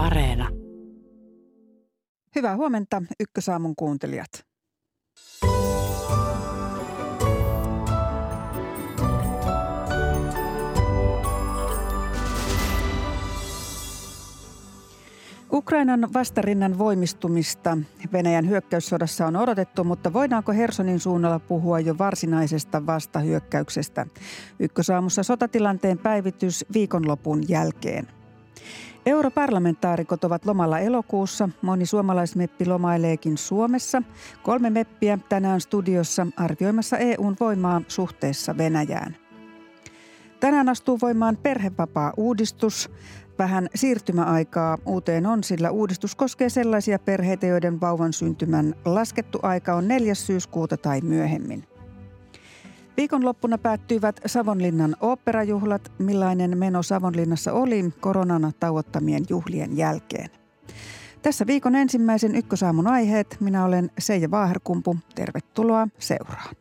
Areena. Hyvää huomenta Ykkösaamun kuuntelijat. Ukrainan vastarinnan voimistumista Venäjän hyökkäyssodassa on odotettu, mutta voidaanko Hersonin suunnalla puhua jo varsinaisesta vastahyökkäyksestä? Ykkösaamussa sotatilanteen päivitys viikonlopun jälkeen. Europarlamentaarikot ovat lomalla elokuussa. Moni suomalaismeppi lomaileekin Suomessa. Kolme meppiä tänään studiossa arvioimassa EUn voimaa suhteessa Venäjään. Tänään astuu voimaan perhevapaa-uudistus. Vähän siirtymäaikaa uuteen on, sillä uudistus koskee sellaisia perheitä, joiden vauvan syntymän laskettu aika on 4. syyskuuta tai myöhemmin. Viikonloppuna päättyivät Savonlinnan oopperajuhlat. Millainen meno Savonlinnassa oli koronan tauottamien juhlien jälkeen? Tässä viikon ensimmäisen ykkösaamun aiheet. Minä olen Seija Vaaherkumpu. Tervetuloa seuraan.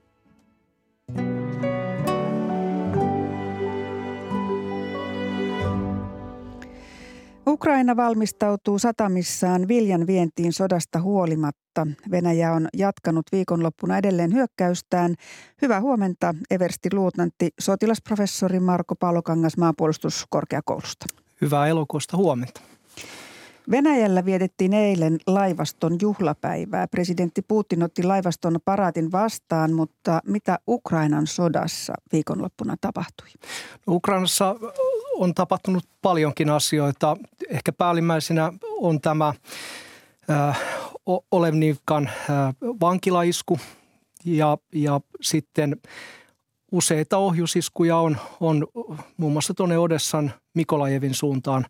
Ukraina valmistautuu satamissaan viljan vientiin sodasta huolimatta. Venäjä on jatkanut viikonloppuna edelleen hyökkäystään. Hyvää huomenta, Eversti Luutnantti, sotilasprofessori Marko Palokangas maanpuolustuskorkeakoulusta. Hyvää elokuusta huomenta. Venäjällä vietettiin eilen laivaston juhlapäivää. Presidentti Putin otti laivaston paraatin vastaan, mutta mitä Ukrainan sodassa viikonloppuna tapahtui? No, Ukrainassa on tapahtunut paljonkin asioita. Ehkä päällimmäisenä on tämä äh, Olevnikan äh, vankilaisku ja, ja sitten useita ohjusiskuja on, on muun muassa tuonne Odessan Mikolajevin suuntaan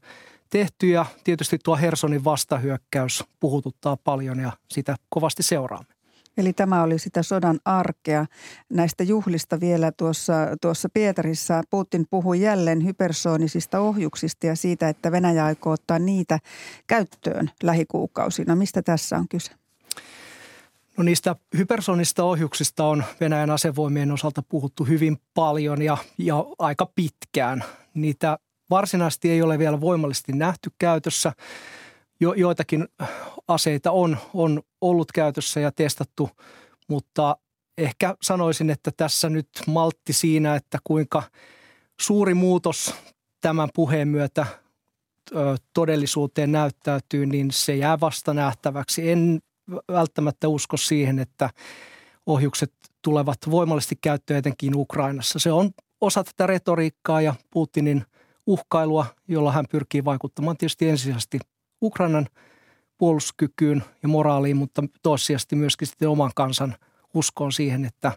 tehty ja tietysti tuo Hersonin vastahyökkäys puhututtaa paljon ja sitä kovasti seuraamme. Eli tämä oli sitä sodan arkea. Näistä juhlista vielä tuossa, tuossa Pietarissa Putin puhui jälleen hypersoonisista ohjuksista ja siitä, että Venäjä aikoo ottaa niitä käyttöön lähikuukausina. Mistä tässä on kyse? No niistä hypersonista ohjuksista on Venäjän asevoimien osalta puhuttu hyvin paljon ja, ja aika pitkään. Niitä varsinaisesti ei ole vielä voimallisesti nähty käytössä – jo, joitakin aseita on, on ollut käytössä ja testattu, mutta ehkä sanoisin, että tässä nyt maltti siinä, että kuinka suuri muutos tämän puheen myötä ö, todellisuuteen näyttäytyy, niin se jää vasta nähtäväksi. En välttämättä usko siihen, että ohjukset tulevat voimallisesti käyttöön etenkin Ukrainassa. Se on osa tätä retoriikkaa ja Putinin uhkailua, jolla hän pyrkii vaikuttamaan tietysti ensisijaisesti Ukrainan puolustuskykyyn ja moraaliin, mutta toissijasti myöskin sitten oman kansan uskoon siihen, että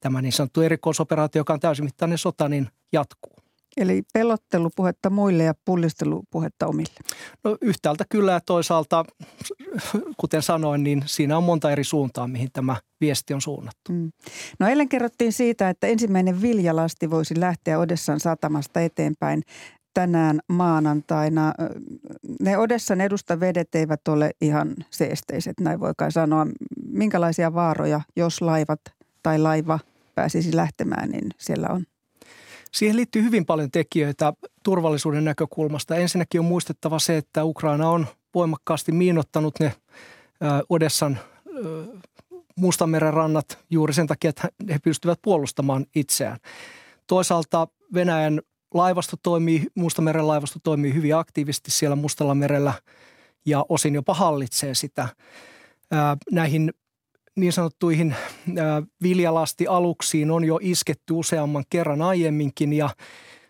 tämä niin sanottu erikoisoperaatio, joka on täysimittainen sota, niin jatkuu. Eli pelottelupuhetta muille ja pullistelupuhetta omille. No yhtäältä kyllä ja toisaalta, kuten sanoin, niin siinä on monta eri suuntaa, mihin tämä viesti on suunnattu. Mm. No eilen kerrottiin siitä, että ensimmäinen viljalasti voisi lähteä Odessan satamasta eteenpäin tänään maanantaina. Ne Odessan vedet eivät ole ihan seesteiset, näin voi kai sanoa. Minkälaisia vaaroja, jos laivat tai laiva pääsisi lähtemään, niin siellä on? Siihen liittyy hyvin paljon tekijöitä turvallisuuden näkökulmasta. Ensinnäkin on muistettava se, että Ukraina on voimakkaasti miinottanut ne Odessan Mustanmeren rannat juuri sen takia, että he pystyvät puolustamaan itseään. Toisaalta Venäjän laivasto toimii, Mustameren laivasto toimii hyvin aktiivisesti siellä Mustalla merellä ja osin jopa hallitsee sitä. Näihin niin sanottuihin viljalastialuksiin on jo isketty useamman kerran aiemminkin ja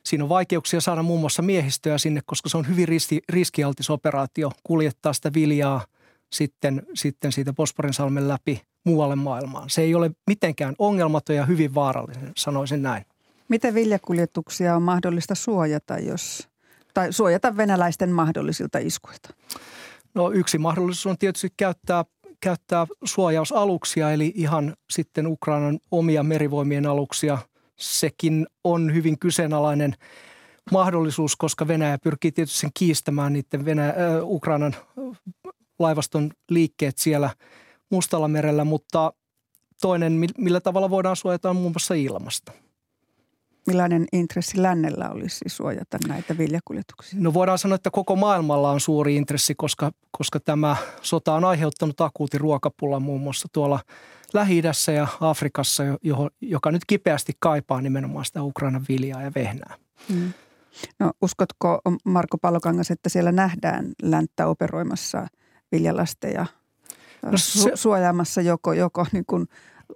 siinä on vaikeuksia saada muun muassa miehistöä sinne, koska se on hyvin riski, riskialtis operaatio kuljettaa sitä viljaa sitten, sitten siitä Bosporinsalmen läpi muualle maailmaan. Se ei ole mitenkään ongelmaton ja hyvin vaarallinen, sanoisin näin. Miten viljakuljetuksia on mahdollista suojata, jos, tai suojata venäläisten mahdollisilta iskuilta? No yksi mahdollisuus on tietysti käyttää, käyttää suojausaluksia, eli ihan sitten Ukrainan omia merivoimien aluksia. Sekin on hyvin kyseenalainen mahdollisuus, koska Venäjä pyrkii tietysti sen kiistämään niiden Venäjä, äh, Ukrainan laivaston liikkeet siellä Mustalla merellä, mutta toinen, millä tavalla voidaan suojata, on muun muassa ilmasta. Millainen intressi lännellä olisi suojata näitä viljakuljetuksia? No voidaan sanoa, että koko maailmalla on suuri intressi, koska, koska tämä sota on aiheuttanut akuutin ruokapulan muun muassa tuolla lähi ja Afrikassa, johon, joka nyt kipeästi kaipaa nimenomaan sitä Ukrainan viljaa ja vehnää. Hmm. No uskotko Marko Palokangas, että siellä nähdään länttä operoimassa viljalasteja no se, su- suojaamassa joko, joko niin kuin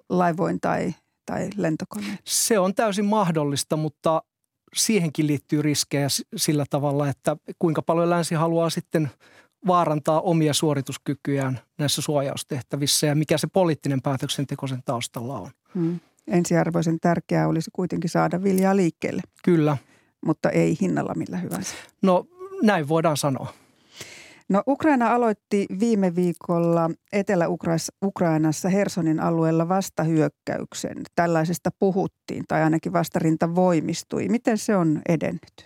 laivoin tai, tai lentokoneen? Se on täysin mahdollista, mutta siihenkin liittyy riskejä sillä tavalla, että kuinka paljon länsi haluaa sitten vaarantaa omia suorituskykyjään näissä suojaustehtävissä ja mikä se poliittinen päätöksenteko sen taustalla on. Hmm. Ensiarvoisen tärkeää olisi kuitenkin saada viljaa liikkeelle. Kyllä. Mutta ei hinnalla millä hyvänsä. No näin voidaan sanoa. No Ukraina aloitti viime viikolla Etelä-Ukrainassa Hersonin alueella vastahyökkäyksen. Tällaisesta puhuttiin tai ainakin vastarinta voimistui. Miten se on edennyt?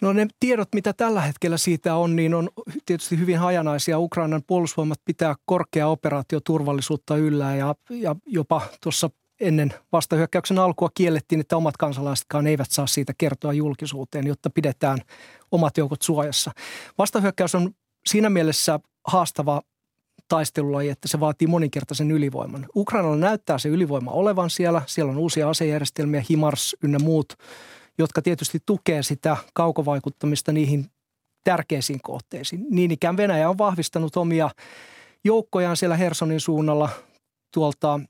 No ne tiedot, mitä tällä hetkellä siitä on, niin on tietysti hyvin hajanaisia. Ukrainan puolustusvoimat pitää korkea operaatioturvallisuutta yllä ja, ja jopa tuossa ennen vastahyökkäyksen alkua kiellettiin, että omat kansalaisetkaan eivät saa siitä kertoa julkisuuteen, jotta pidetään omat joukot suojassa. Vastahyökkäys on siinä mielessä haastava taistelulaji, että se vaatii moninkertaisen ylivoiman. Ukrainalla näyttää se ylivoima olevan siellä. Siellä on uusia asejärjestelmiä, HIMARS ynnä muut, jotka tietysti tukee sitä kaukovaikuttamista niihin tärkeisiin kohteisiin. Niin ikään Venäjä on vahvistanut omia joukkojaan siellä Hersonin suunnalla tuolta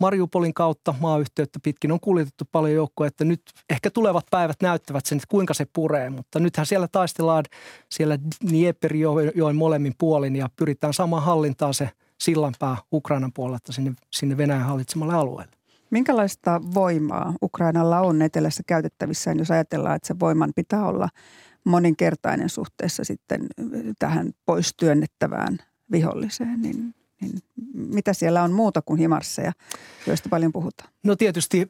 Mariupolin kautta maayhteyttä pitkin on kuljetettu paljon joukkoja, että nyt ehkä tulevat päivät näyttävät sen, että kuinka se puree. Mutta nythän siellä taistellaan siellä Dnieperjoen molemmin puolin ja pyritään saamaan hallintaan se sillanpää Ukrainan puolelta sinne, sinne Venäjän hallitsemalle alueelle. Minkälaista voimaa Ukrainalla on etelässä käytettävissään, jos ajatellaan, että se voiman pitää olla moninkertainen suhteessa sitten tähän pois työnnettävään viholliseen, niin niin mitä siellä on muuta kuin himarsseja, joista paljon puhutaan? No tietysti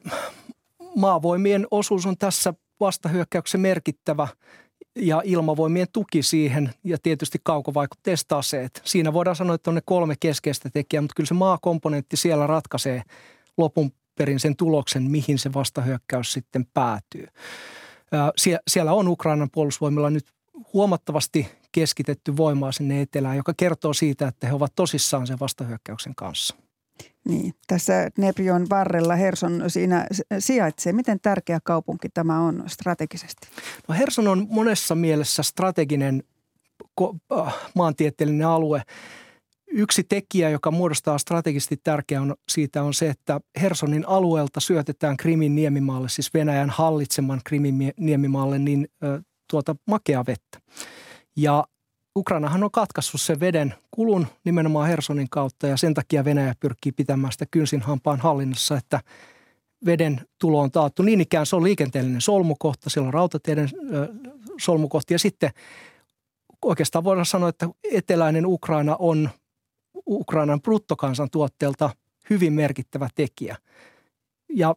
maavoimien osuus on tässä vastahyökkäyksen merkittävä ja ilmavoimien tuki siihen ja tietysti kaukovaikutteiset aseet. Siinä voidaan sanoa, että on ne kolme keskeistä tekijää, mutta kyllä se maakomponentti siellä ratkaisee lopun perin sen tuloksen, mihin se vastahyökkäys sitten päätyy. Siellä on Ukrainan puolustusvoimilla nyt huomattavasti keskitetty voimaa sinne etelään, joka kertoo siitä, että he ovat tosissaan sen vastahyökkäyksen kanssa. Niin, tässä Nebrion varrella Herson siinä sijaitsee. Miten tärkeä kaupunki tämä on strategisesti? No Herson on monessa mielessä strateginen äh, maantieteellinen alue. Yksi tekijä, joka muodostaa strategisesti tärkeä on, siitä on se, että Hersonin alueelta syötetään Krimin niemimaalle, siis Venäjän hallitseman Krimin niemimaalle, niin tuota makea vettä. Ja Ukrainahan on katkaissut sen veden kulun nimenomaan Hersonin kautta ja sen takia Venäjä pyrkii pitämään sitä kynsin hampaan hallinnassa, että veden tulo on taattu. Niin ikään se on liikenteellinen solmukohta, siellä on rautateiden solmukohta ja sitten oikeastaan voidaan sanoa, että eteläinen Ukraina on Ukrainan bruttokansantuotteelta hyvin merkittävä tekijä. Ja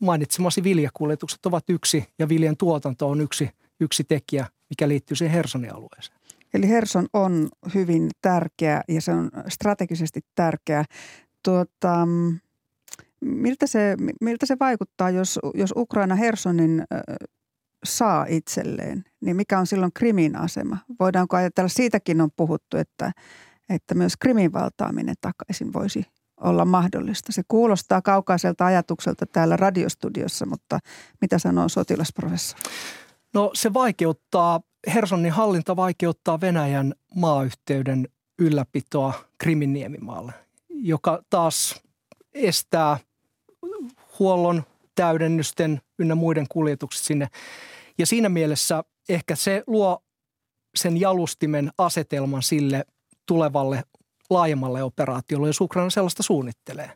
mainitsemasi viljakuljetukset ovat yksi ja viljan tuotanto on yksi, yksi tekijä, mikä liittyy siihen Hersonin alueeseen. Eli Herson on hyvin tärkeä ja se on strategisesti tärkeä. Tuota, miltä, se, miltä se vaikuttaa, jos, jos Ukraina Hersonin saa itselleen, niin mikä on silloin Krimin asema? Voidaanko ajatella, siitäkin on puhuttu, että, että myös Krimin valtaaminen takaisin voisi olla mahdollista. Se kuulostaa kaukaiselta ajatukselta täällä radiostudiossa, mutta mitä sanoo sotilasprofessori? No se vaikeuttaa, Hersonin hallinta vaikeuttaa Venäjän maayhteyden ylläpitoa Krimin niemimaalle, joka taas estää huollon, täydennysten ynnä muiden kuljetukset sinne. Ja siinä mielessä ehkä se luo sen jalustimen asetelman sille tulevalle laajemmalle operaatiolle, jos Ukraina sellaista suunnittelee.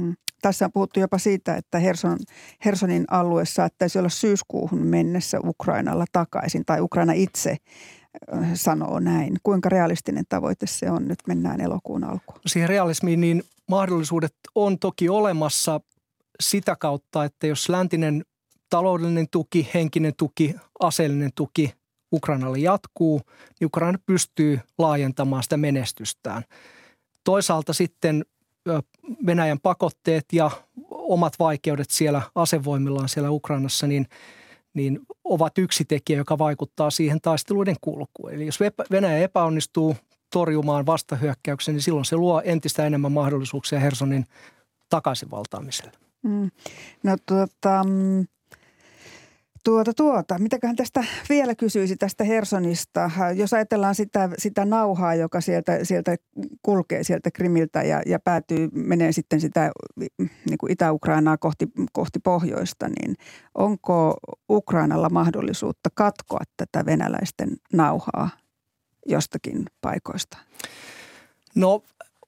Hmm. Tässä on puhuttu jopa siitä, että Herson, Hersonin alue saattaisi olla syyskuuhun mennessä Ukrainalla takaisin, tai Ukraina itse sanoo näin. Kuinka realistinen tavoite se on? Nyt mennään elokuun alkuun. Siihen realismiin niin mahdollisuudet on toki olemassa sitä kautta, että jos läntinen taloudellinen tuki, henkinen tuki, aseellinen tuki Ukrainalle jatkuu, niin Ukraina pystyy laajentamaan sitä menestystään. Toisaalta sitten Venäjän pakotteet ja omat vaikeudet siellä asevoimillaan siellä Ukrainassa, niin, niin ovat yksi tekijä, joka vaikuttaa siihen taisteluiden kulkuun. Eli jos Venäjä epäonnistuu torjumaan vastahyökkäyksen, niin silloin se luo entistä enemmän mahdollisuuksia Hersonin takaisinvaltaamiselle. Mm. No tuota, mm, Tuota, tuota. Mitäköhän tästä vielä kysyisi tästä Hersonista? Jos ajatellaan sitä, sitä nauhaa, joka sieltä, sieltä kulkee sieltä Krimiltä ja, ja päätyy, menee sitten sitä niin kuin Itä-Ukrainaa kohti, kohti pohjoista, niin onko Ukrainalla mahdollisuutta katkoa tätä venäläisten nauhaa jostakin paikoista? No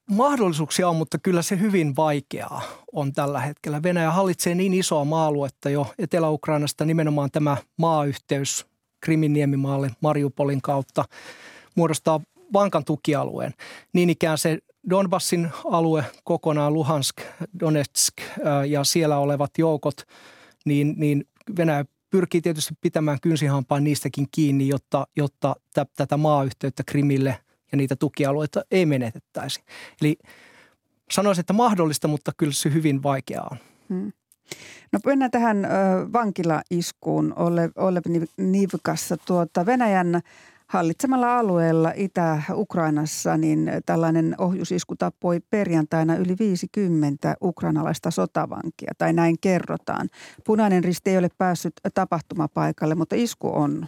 Mahdollisuuksia on, mutta kyllä se hyvin vaikeaa on tällä hetkellä. Venäjä hallitsee niin isoa maa-aluetta jo Etelä-Ukrainasta nimenomaan tämä maayhteys Krimin niemimaalle Mariupolin kautta muodostaa vankan tukialueen. Niin ikään se Donbassin alue kokonaan, Luhansk, Donetsk ja siellä olevat joukot, niin, niin Venäjä pyrkii tietysti pitämään kynsihampaan niistäkin kiinni, jotta, jotta tätä maayhteyttä Krimille – ja niitä tukialueita ei menetettäisi. Eli sanoisin, että mahdollista, mutta kyllä se hyvin vaikeaa on. Hmm. No mennään tähän vankilaiskuun Olev, Olev Nivkassa. Tuota, Venäjän Hallitsemalla alueella Itä-Ukrainassa niin tällainen ohjusisku tappoi perjantaina yli 50 ukrainalaista sotavankia, tai näin kerrotaan. Punainen risti ei ole päässyt tapahtumapaikalle, mutta isku on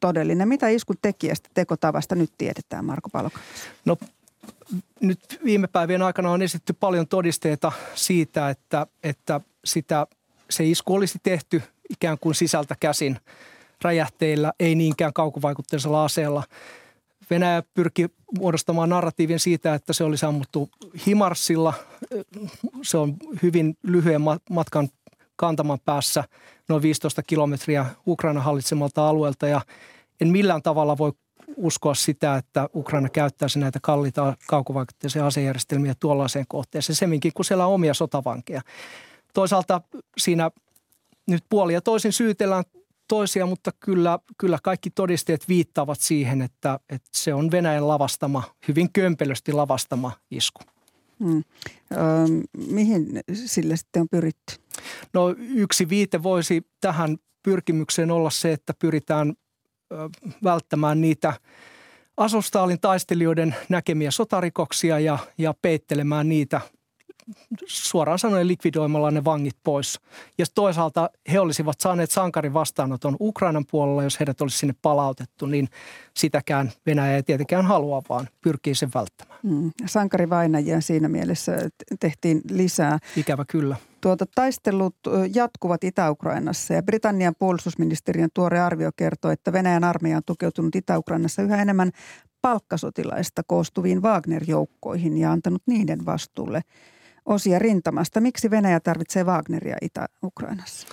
todellinen. Mitä iskun tekijästä tekotavasta nyt tiedetään, Marko Palokas? No nyt viime päivien aikana on esitetty paljon todisteita siitä, että, että sitä, se isku olisi tehty ikään kuin sisältä käsin – räjähteillä, ei niinkään kaukovaikutteisella aseella. Venäjä pyrki muodostamaan narratiivin siitä, että se oli sammuttu Himarsilla. Se on hyvin lyhyen matkan kantaman päässä, noin 15 kilometriä Ukraina hallitsemalta alueelta. Ja en millään tavalla voi uskoa sitä, että Ukraina käyttäisi näitä kalliita kaukovaikutteisia asejärjestelmiä tuollaiseen kohteeseen, semminkin kun siellä on omia sotavankeja. Toisaalta siinä nyt puoli ja toisin syytellään toisia, mutta kyllä, kyllä kaikki todisteet viittaavat siihen, että, että se on Venäjän lavastama, hyvin kömpelösti lavastama isku. Hmm. Öö, mihin sille sitten on pyritty? No yksi viite voisi tähän pyrkimykseen olla se, että pyritään ö, välttämään niitä Asostaalin taistelijoiden näkemiä sotarikoksia ja, ja peittelemään niitä suoraan sanoen likvidoimalla ne vangit pois. Ja toisaalta he olisivat saaneet sankarin vastaanoton Ukrainan puolella, jos heidät olisi sinne palautettu, niin sitäkään Venäjä ei tietenkään halua, vaan pyrkii sen välttämään. Mm. Sankarivainajia siinä mielessä tehtiin lisää. Ikävä kyllä. Tuota, taistelut jatkuvat Itä-Ukrainassa ja Britannian puolustusministeriön tuore arvio kertoo, että Venäjän armeija on tukeutunut Itä-Ukrainassa yhä enemmän palkkasotilaista koostuviin Wagner-joukkoihin ja antanut niiden vastuulle osia rintamasta. Miksi Venäjä tarvitsee Wagneria Itä-Ukrainassa?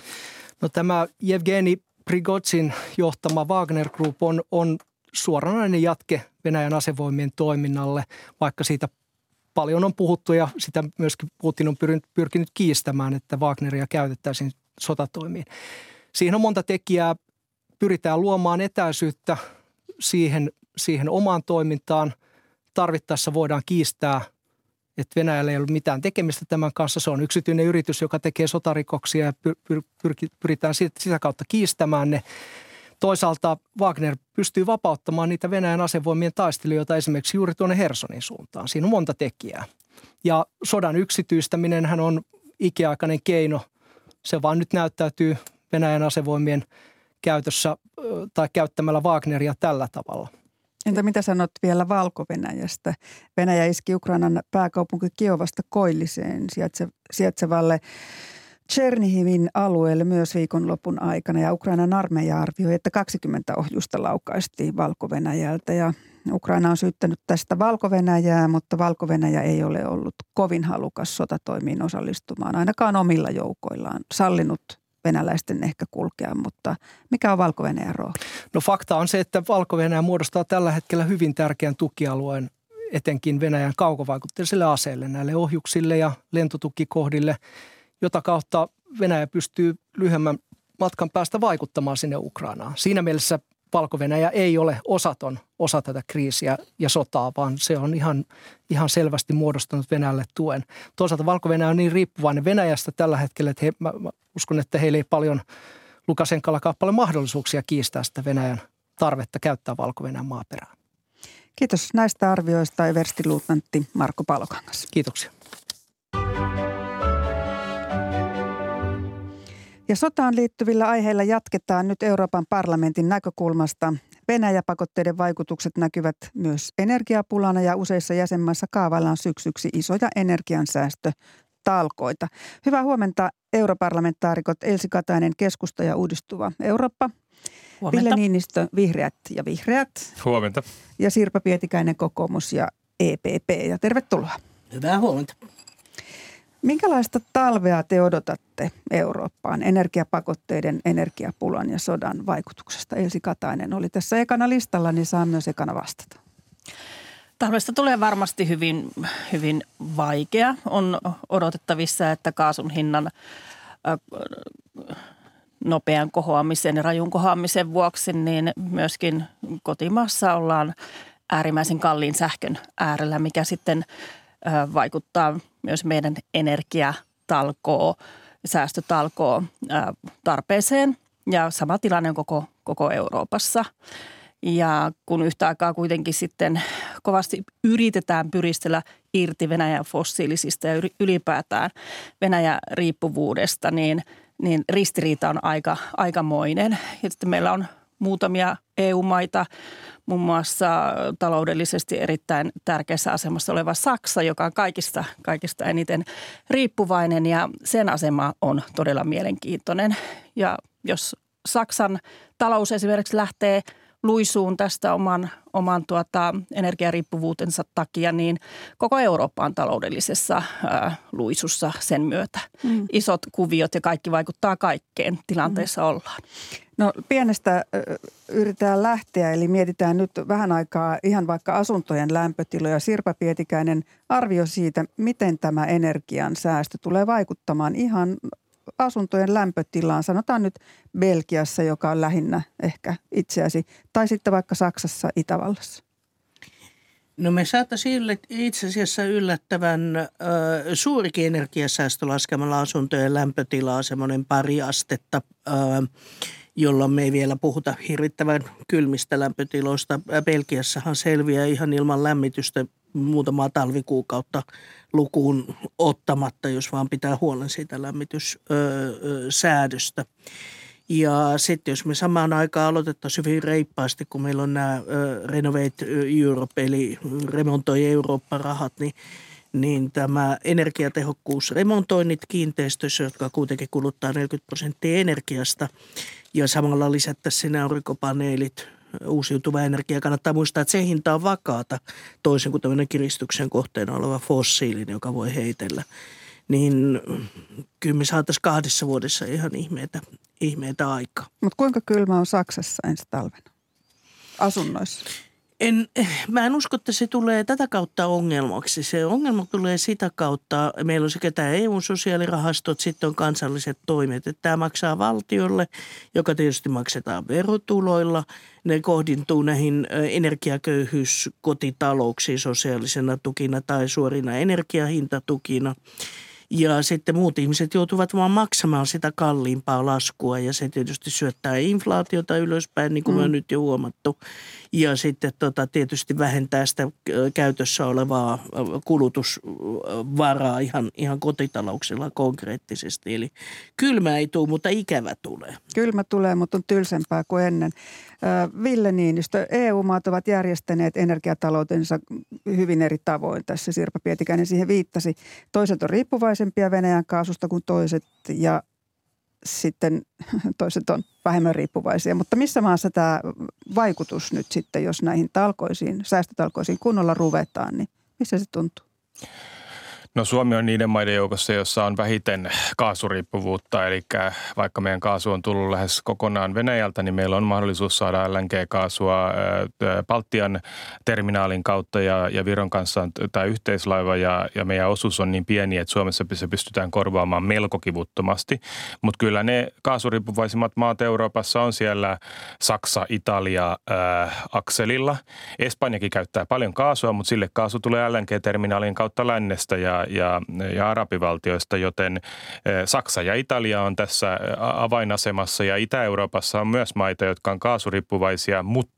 No tämä Evgeni Prigozhin johtama Wagner Group on, on suoranainen jatke Venäjän asevoimien toiminnalle, vaikka siitä paljon on puhuttu ja sitä myöskin Putin on pyrkinyt kiistämään, että Wagneria käytettäisiin sotatoimiin. Siihen on monta tekijää. Pyritään luomaan etäisyyttä siihen, siihen omaan toimintaan. Tarvittaessa voidaan kiistää – että Venäjällä ei ollut mitään tekemistä tämän kanssa. Se on yksityinen yritys, joka tekee sotarikoksia ja pyr- pyr- pyritään sitä kautta kiistämään ne. Toisaalta Wagner pystyy vapauttamaan niitä Venäjän asevoimien taistelijoita esimerkiksi juuri tuonne Hersonin suuntaan. Siinä on monta tekijää. Ja sodan yksityistäminen hän on ikiaikainen keino. Se vaan nyt näyttäytyy Venäjän asevoimien käytössä tai käyttämällä Wagneria tällä tavalla. Entä mitä sanot vielä Valko-Venäjästä? Venäjä iski Ukrainan pääkaupunki Kiovasta koilliseen sijaitse, sijaitsevalle Chernihivin alueelle myös viikonlopun aikana. Ja Ukrainan armeija arvioi, että 20 ohjusta laukaistiin Valko-Venäjältä. Ja Ukraina on syyttänyt tästä valko mutta valko ei ole ollut kovin halukas sotatoimiin osallistumaan, ainakaan omilla joukoillaan, sallinut venäläisten ehkä kulkea, mutta mikä on valko rooli? No fakta on se, että valko muodostaa tällä hetkellä hyvin tärkeän tukialueen etenkin Venäjän kaukovaikutteisille aseille, näille ohjuksille ja lentotukikohdille, jota kautta Venäjä pystyy lyhyemmän matkan päästä vaikuttamaan sinne Ukrainaan. Siinä mielessä valko ei ole osaton osa tätä kriisiä ja sotaa, vaan se on ihan, ihan selvästi muodostanut Venäjälle tuen. Toisaalta valko on niin riippuvainen Venäjästä tällä hetkellä, että he, mä, mä uskon, että heillä ei paljon Lukasenkalla paljon mahdollisuuksia kiistää sitä Venäjän tarvetta käyttää valko maaperää. Kiitos näistä arvioista everstiluutnantti Marko Palokangas. Kiitoksia. Ja sotaan liittyvillä aiheilla jatketaan nyt Euroopan parlamentin näkökulmasta. Venäjä-pakotteiden vaikutukset näkyvät myös energiapulana ja useissa jäsenmaissa kaavaillaan syksyksi isoja energiansäästötalkoita. Hyvää huomenta europarlamentaarikot Elsi Katainen, keskusta ja uudistuva Eurooppa. Huomenta. Ville Niinistö, Vihreät ja Vihreät. Huomenta. Ja Sirpa Pietikäinen, Kokoomus ja EPP. Ja tervetuloa. Hyvää huomenta. Minkälaista talvea te odotatte Eurooppaan energiapakotteiden, energiapulan ja sodan vaikutuksesta? Elsi Katainen oli tässä ekana listalla, niin saa myös ekana vastata. Talvesta tulee varmasti hyvin, hyvin vaikea. On odotettavissa, että kaasun hinnan nopean kohoamisen ja rajun kohoamisen vuoksi, niin myöskin kotimaassa ollaan äärimmäisen kalliin sähkön äärellä, mikä sitten vaikuttaa myös meidän energiatalkoo, säästötalkoo tarpeeseen. Ja sama tilanne on koko, koko Euroopassa. Ja kun yhtä aikaa kuitenkin sitten kovasti yritetään pyristellä irti Venäjän fossiilisista ja ylipäätään Venäjän riippuvuudesta, niin, niin ristiriita on aika, aikamoinen. Ja sitten meillä on muutamia EU-maita, muun muassa taloudellisesti erittäin tärkeässä asemassa oleva Saksa, joka on kaikista, kaikista eniten riippuvainen ja sen asema on todella mielenkiintoinen. Ja jos Saksan talous esimerkiksi lähtee luisuun tästä oman, oman tuota, energiariippuvuutensa takia, niin koko Eurooppa on taloudellisessa ää, luisussa sen myötä. Mm. Isot kuviot ja kaikki vaikuttaa kaikkeen tilanteessa mm. ollaan. No pienestä yritetään lähteä, eli mietitään nyt vähän aikaa ihan vaikka asuntojen lämpötiloja. Sirpa Pietikäinen arvio siitä, miten tämä energian säästö tulee vaikuttamaan ihan asuntojen lämpötilaan. Sanotaan nyt Belgiassa, joka on lähinnä ehkä itseäsi, tai sitten vaikka Saksassa, Itävallassa. No me saataisiin itse asiassa yllättävän ö, suurikin energiasäästö laskemalla asuntojen lämpötilaa, semmoinen pari astetta. Ö, jolloin me ei vielä puhuta hirvittävän kylmistä lämpötiloista. Belgiassahan selviää ihan ilman lämmitystä muutamaa talvikuukautta lukuun ottamatta, jos vaan pitää huolen siitä lämmityssäädöstä. Ja sitten jos me samaan aikaan aloitettaisiin hyvin reippaasti, kun meillä on nämä Renovate Europe eli remontoi Eurooppa-rahat, niin niin tämä energiatehokkuusremontoinnit kiinteistöissä, jotka kuitenkin kuluttaa 40 prosenttia energiasta, ja samalla lisättäisiin sinne aurinkopaneelit, uusiutuva energia. Kannattaa muistaa, että se hinta on vakaata toisin kuin tämmöinen kiristyksen kohteena oleva fossiilinen, joka voi heitellä. Niin kyllä me saataisiin kahdessa vuodessa ihan ihmeitä, ihmeitä aikaa. Mutta kuinka kylmä on Saksassa ensi talvena asunnoissa? En, mä en usko, että se tulee tätä kautta ongelmaksi. Se ongelma tulee sitä kautta, meillä on sekä tämä EU-sosiaalirahastot, sitten on kansalliset toimet. Että tämä maksaa valtiolle, joka tietysti maksetaan verotuloilla. Ne kohdintuu näihin energiaköyhyyskotitalouksiin sosiaalisena tukina tai suorina energiahintatukina. Ja sitten muut ihmiset joutuvat vaan maksamaan sitä kalliimpaa laskua ja se tietysti syöttää inflaatiota ylöspäin, niin kuin mm. me on nyt jo huomattu. Ja sitten tota, tietysti vähentää sitä käytössä olevaa kulutusvaraa ihan, ihan kotitalouksilla konkreettisesti. Eli kylmä ei tule, mutta ikävä tulee. Kylmä tulee, mutta on tylsempää kuin ennen. Ville Niinistö, EU-maat ovat järjestäneet energiataloutensa hyvin eri tavoin. Tässä Sirpa Pietikäinen siihen viittasi. Toiset on riippuvaisempia Venäjän kaasusta kuin toiset ja sitten toiset on vähemmän riippuvaisia. Mutta missä maassa tämä vaikutus nyt sitten, jos näihin talkoisiin, säästötalkoisiin kunnolla ruvetaan, niin missä se tuntuu? No Suomi on niiden maiden joukossa, jossa on vähiten kaasuriippuvuutta, eli vaikka meidän kaasu on tullut lähes kokonaan Venäjältä, niin meillä on mahdollisuus saada LNG-kaasua Baltian terminaalin kautta ja, ja Viron kanssa on tämä yhteislaiva ja, ja meidän osuus on niin pieni, että Suomessa se pystytään korvaamaan melko kivuttomasti. Mutta kyllä ne kaasuriippuvaisimmat maat Euroopassa on siellä Saksa, Italia äh, akselilla. Espanjakin käyttää paljon kaasua, mutta sille kaasu tulee LNG-terminaalin kautta lännestä ja, ja, ja arabivaltioista, joten äh, Saksa ja Italia on tässä avainasemassa ja Itä-Euroopassa on myös maita, jotka on kaasuriippuvaisia, mutta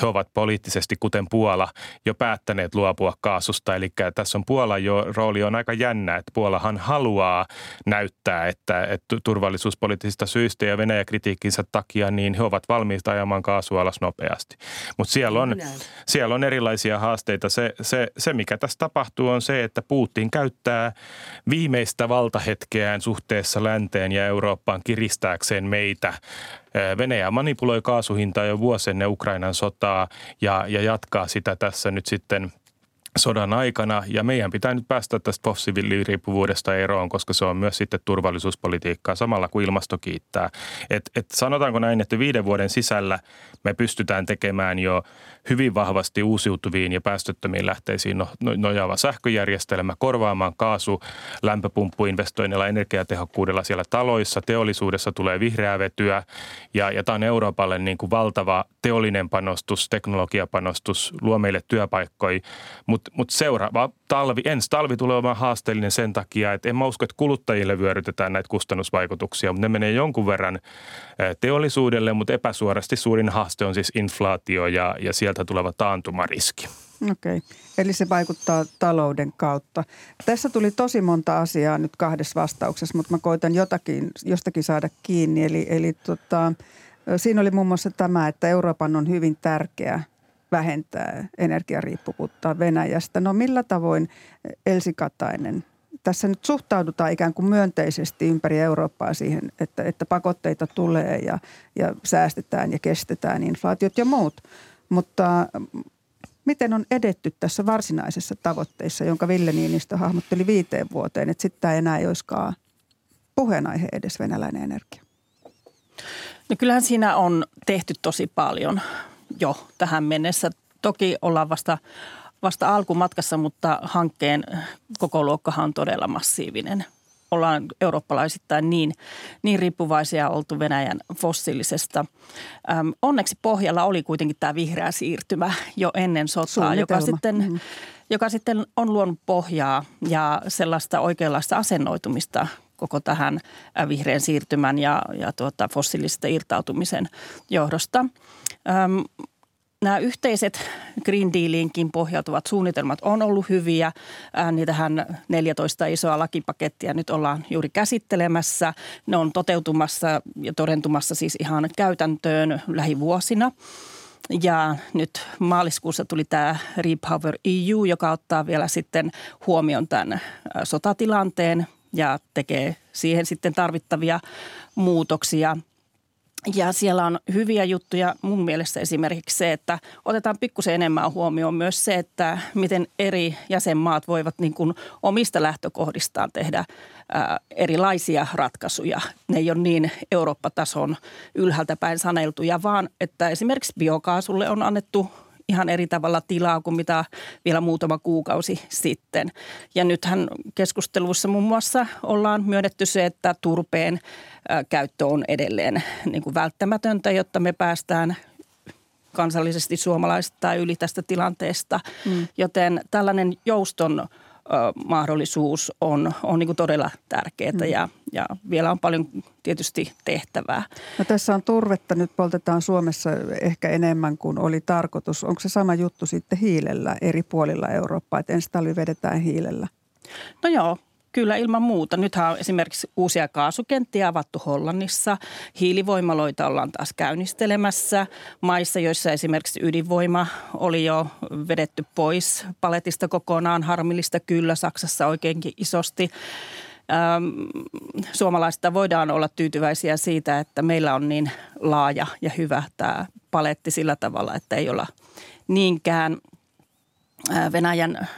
he ovat poliittisesti, kuten Puola, jo päättäneet luopua kaasusta. Eli tässä on Puolan jo, rooli on aika jännä, että Puolahan haluaa näyttää, että, että turvallisuuspoliittisista syistä ja Venäjä kritiikkinsä takia, niin he ovat valmiita ajamaan kaasua alas nopeasti. Mutta siellä on, siellä on erilaisia haasteita. Se, se, se, mikä tässä tapahtuu, on se, että Putin käyttää viimeistä valtahetkeään suhteessa länteen ja Eurooppaan kiristääkseen meitä Venäjä manipuloi kaasuhintaa jo vuosi ennen Ukrainan sotaa ja, ja jatkaa sitä tässä nyt sitten sodan aikana ja meidän pitää nyt päästä tästä fossiiliriippuvuudesta eroon, koska se on myös sitten turvallisuuspolitiikkaa samalla kuin ilmasto kiittää. Et, et sanotaanko näin, että viiden vuoden sisällä me pystytään tekemään jo hyvin vahvasti uusiutuviin ja päästöttömiin lähteisiin no, no, nojaava sähköjärjestelmä, korvaamaan kaasu lämpöpumppuinvestoinnilla energiatehokkuudella siellä taloissa, teollisuudessa tulee vihreää vetyä ja, ja tämä on Euroopalle niin kuin valtava teollinen panostus, teknologiapanostus, luo meille työpaikkoja, mutta mut seuraava talvi, ensi talvi tulee olemaan haasteellinen sen takia, että en mä usko, että kuluttajille vyörytetään näitä kustannusvaikutuksia, mutta ne menee jonkun verran teollisuudelle, mutta epäsuorasti suurin haaste on siis inflaatio ja, ja sieltä tuleva taantumariski. Okei, okay. eli se vaikuttaa talouden kautta. Tässä tuli tosi monta asiaa nyt kahdessa vastauksessa, mutta mä koitan jotakin, jostakin saada kiinni. Eli, eli tota, siinä oli muun muassa tämä, että Euroopan on hyvin tärkeä vähentää energiariippuvuutta Venäjästä. No millä tavoin Elsi Katainen tässä nyt suhtaudutaan ikään kuin myönteisesti ympäri Eurooppaa siihen, että, että pakotteita tulee ja, ja säästetään ja kestetään inflaatiot ja muut. Mutta miten on edetty tässä varsinaisessa tavoitteissa, jonka Ville Niinistö hahmotteli viiteen vuoteen, että sitten tämä enää ei olisikaan puheenaihe edes venäläinen energia? No kyllähän siinä on tehty tosi paljon jo tähän mennessä. Toki ollaan vasta, vasta alkumatkassa, mutta hankkeen koko luokkahan on todella massiivinen. Ollaan eurooppalaisittain niin, niin riippuvaisia oltu Venäjän fossiilisesta. Öm, onneksi pohjalla oli kuitenkin tämä vihreä siirtymä jo ennen sotaa, joka sitten, mm-hmm. joka sitten on luonut pohjaa ja sellaista oikeanlaista asennoitumista koko tähän vihreän siirtymän ja, ja tuota, fossiilisesta irtautumisen johdosta. Öm, nämä yhteiset Green Dealinkin pohjautuvat suunnitelmat on ollut hyviä. Niitähän 14 isoa lakipakettia nyt ollaan juuri käsittelemässä. Ne on toteutumassa ja todentumassa siis ihan käytäntöön lähivuosina. Ja nyt maaliskuussa tuli tämä Repower EU, joka ottaa vielä sitten huomioon tämän sotatilanteen ja tekee siihen sitten tarvittavia muutoksia – ja siellä on hyviä juttuja mun mielestä esimerkiksi se, että otetaan pikkusen enemmän huomioon myös se, että miten eri jäsenmaat voivat niin kuin omista lähtökohdistaan tehdä ää, erilaisia ratkaisuja. Ne ei ole niin Eurooppa-tason ylhäältä päin saneltuja, vaan että esimerkiksi biokaasulle on annettu ihan eri tavalla tilaa kuin mitä vielä muutama kuukausi sitten. Ja nythän keskustelussa muun muassa ollaan myönnetty se, että turpeen käyttö on edelleen niin kuin välttämätöntä, jotta me päästään kansallisesti suomalaista yli tästä tilanteesta. Mm. Joten tällainen jouston mahdollisuus on, on niin todella tärkeää mm. ja, ja vielä on paljon tietysti tehtävää. No tässä on turvetta, nyt poltetaan Suomessa ehkä enemmän kuin oli tarkoitus. Onko se sama juttu sitten hiilellä eri puolilla Eurooppaa, että ensi talvi vedetään hiilellä? No joo, Kyllä ilman muuta. Nythän on esimerkiksi uusia kaasukenttiä avattu Hollannissa. Hiilivoimaloita ollaan taas käynnistelemässä maissa, joissa esimerkiksi ydinvoima oli jo vedetty pois paletista kokonaan. Harmillista kyllä Saksassa oikeinkin isosti. Suomalaista voidaan olla tyytyväisiä siitä, että meillä on niin laaja ja hyvä tämä paletti sillä tavalla, että ei olla niinkään – Venäjän,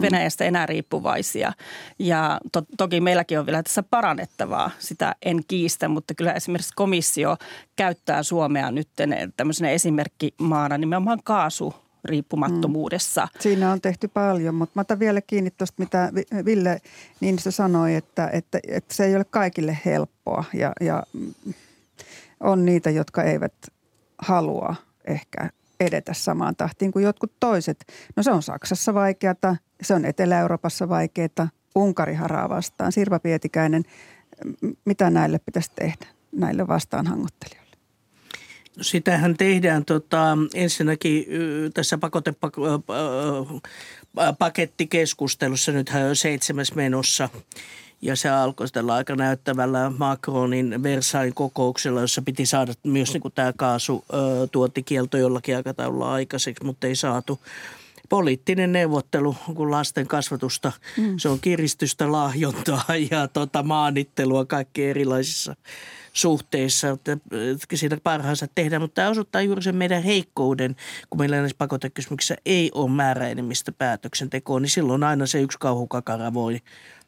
Venäjästä enää riippuvaisia. Ja to, toki meilläkin on vielä tässä parannettavaa, sitä en kiistä, mutta kyllä esimerkiksi komissio käyttää Suomea nyt tämmöisenä esimerkkimaana nimenomaan kaasu riippumattomuudessa. Mm. Siinä on tehty paljon, mutta mä otan vielä kiinni tuosta, mitä Ville Niinistö sanoi, että, että, että se ei ole kaikille helppoa ja, ja on niitä, jotka eivät halua ehkä edetä samaan tahtiin kuin jotkut toiset. No se on Saksassa vaikeata, se on Etelä-Euroopassa vaikeaa, Unkari haraa vastaan. Sirpa Pietikäinen, mitä näille pitäisi tehdä, näille vastaanhangottelijoille? No sitähän tehdään tota, ensinnäkin tässä pakotepakettikeskustelussa, nythän on seitsemäs menossa – ja se alkoi tällä aika näyttävällä Macronin Versailles kokouksella, jossa piti saada myös niin kuin tämä kaasutuottikielto jollakin aikataululla aikaiseksi, mutta ei saatu poliittinen neuvottelu kuin lasten kasvatusta. Mm. Se on kiristystä, lahjontaa ja tota, maanittelua kaikki erilaisissa suhteissa. Että siinä parhaansa tehdään, mutta tämä osoittaa juuri sen meidän heikkouden, kun meillä näissä pakotekysymyksissä ei ole määräenemmistä päätöksentekoa, niin silloin aina se yksi kauhukakara voi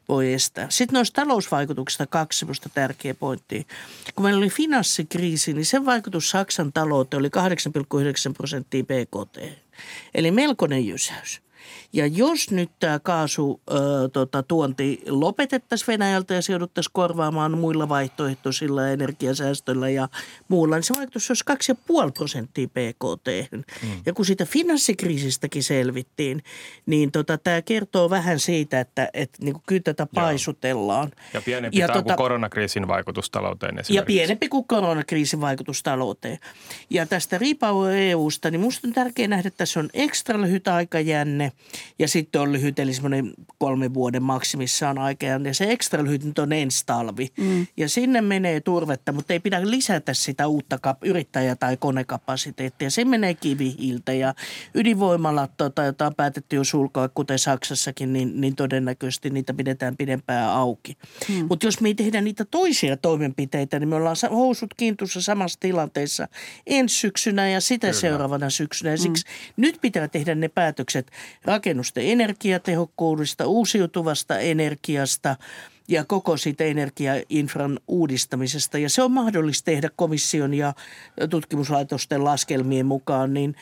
voi estää. Sitten noista talousvaikutuksista kaksi sellaista tärkeää pointtia. Kun meillä oli finanssikriisi, niin sen vaikutus Saksan talouteen oli 8,9 prosenttia BKT. Eli melkoinen jysäys. Ja jos nyt tämä kaasu ö, tota, tuonti lopetettaisiin Venäjältä ja se jouduttaisiin korvaamaan muilla vaihtoehtoisilla energiasäästöillä ja muulla, niin se vaikutus olisi 2,5 prosenttia PKT. Mm. Ja kun siitä finanssikriisistäkin selvittiin, niin tota, tämä kertoo vähän siitä, että et, niin kyllä tätä paisutellaan. Ja pienempi ja, tota, kuin koronakriisin vaikutus talouteen Ja pienempi kuin koronakriisin vaikutus talouteen. Ja tästä Repower EUsta, niin minusta on tärkeää nähdä, että tässä on ekstra lyhyt aikajänne – ja sitten on lyhyt, eli semmoinen kolmen vuoden maksimissaan aika. Ja se ekstra lyhyt nyt on ensi talvi. Mm. Ja sinne menee turvetta, mutta ei pidä lisätä sitä uutta kap- yrittäjä- tai konekapasiteettia. Se menee kivihiiltä ja ydinvoimalat, tota, jota on päätetty jo sulkaa, kuten Saksassakin, niin, niin todennäköisesti niitä pidetään pidempään auki. Mm. Mutta jos me ei tehdä niitä toisia toimenpiteitä, niin me ollaan housut kiintussa samassa tilanteessa ensi syksynä ja sitä Kyllä. seuraavana syksynä. Ja siksi mm. nyt pitää tehdä ne päätökset rakennusten energiatehokkuudesta, uusiutuvasta energiasta ja koko siitä energiainfran uudistamisesta. Ja se on mahdollista tehdä komission ja tutkimuslaitosten laskelmien mukaan, niin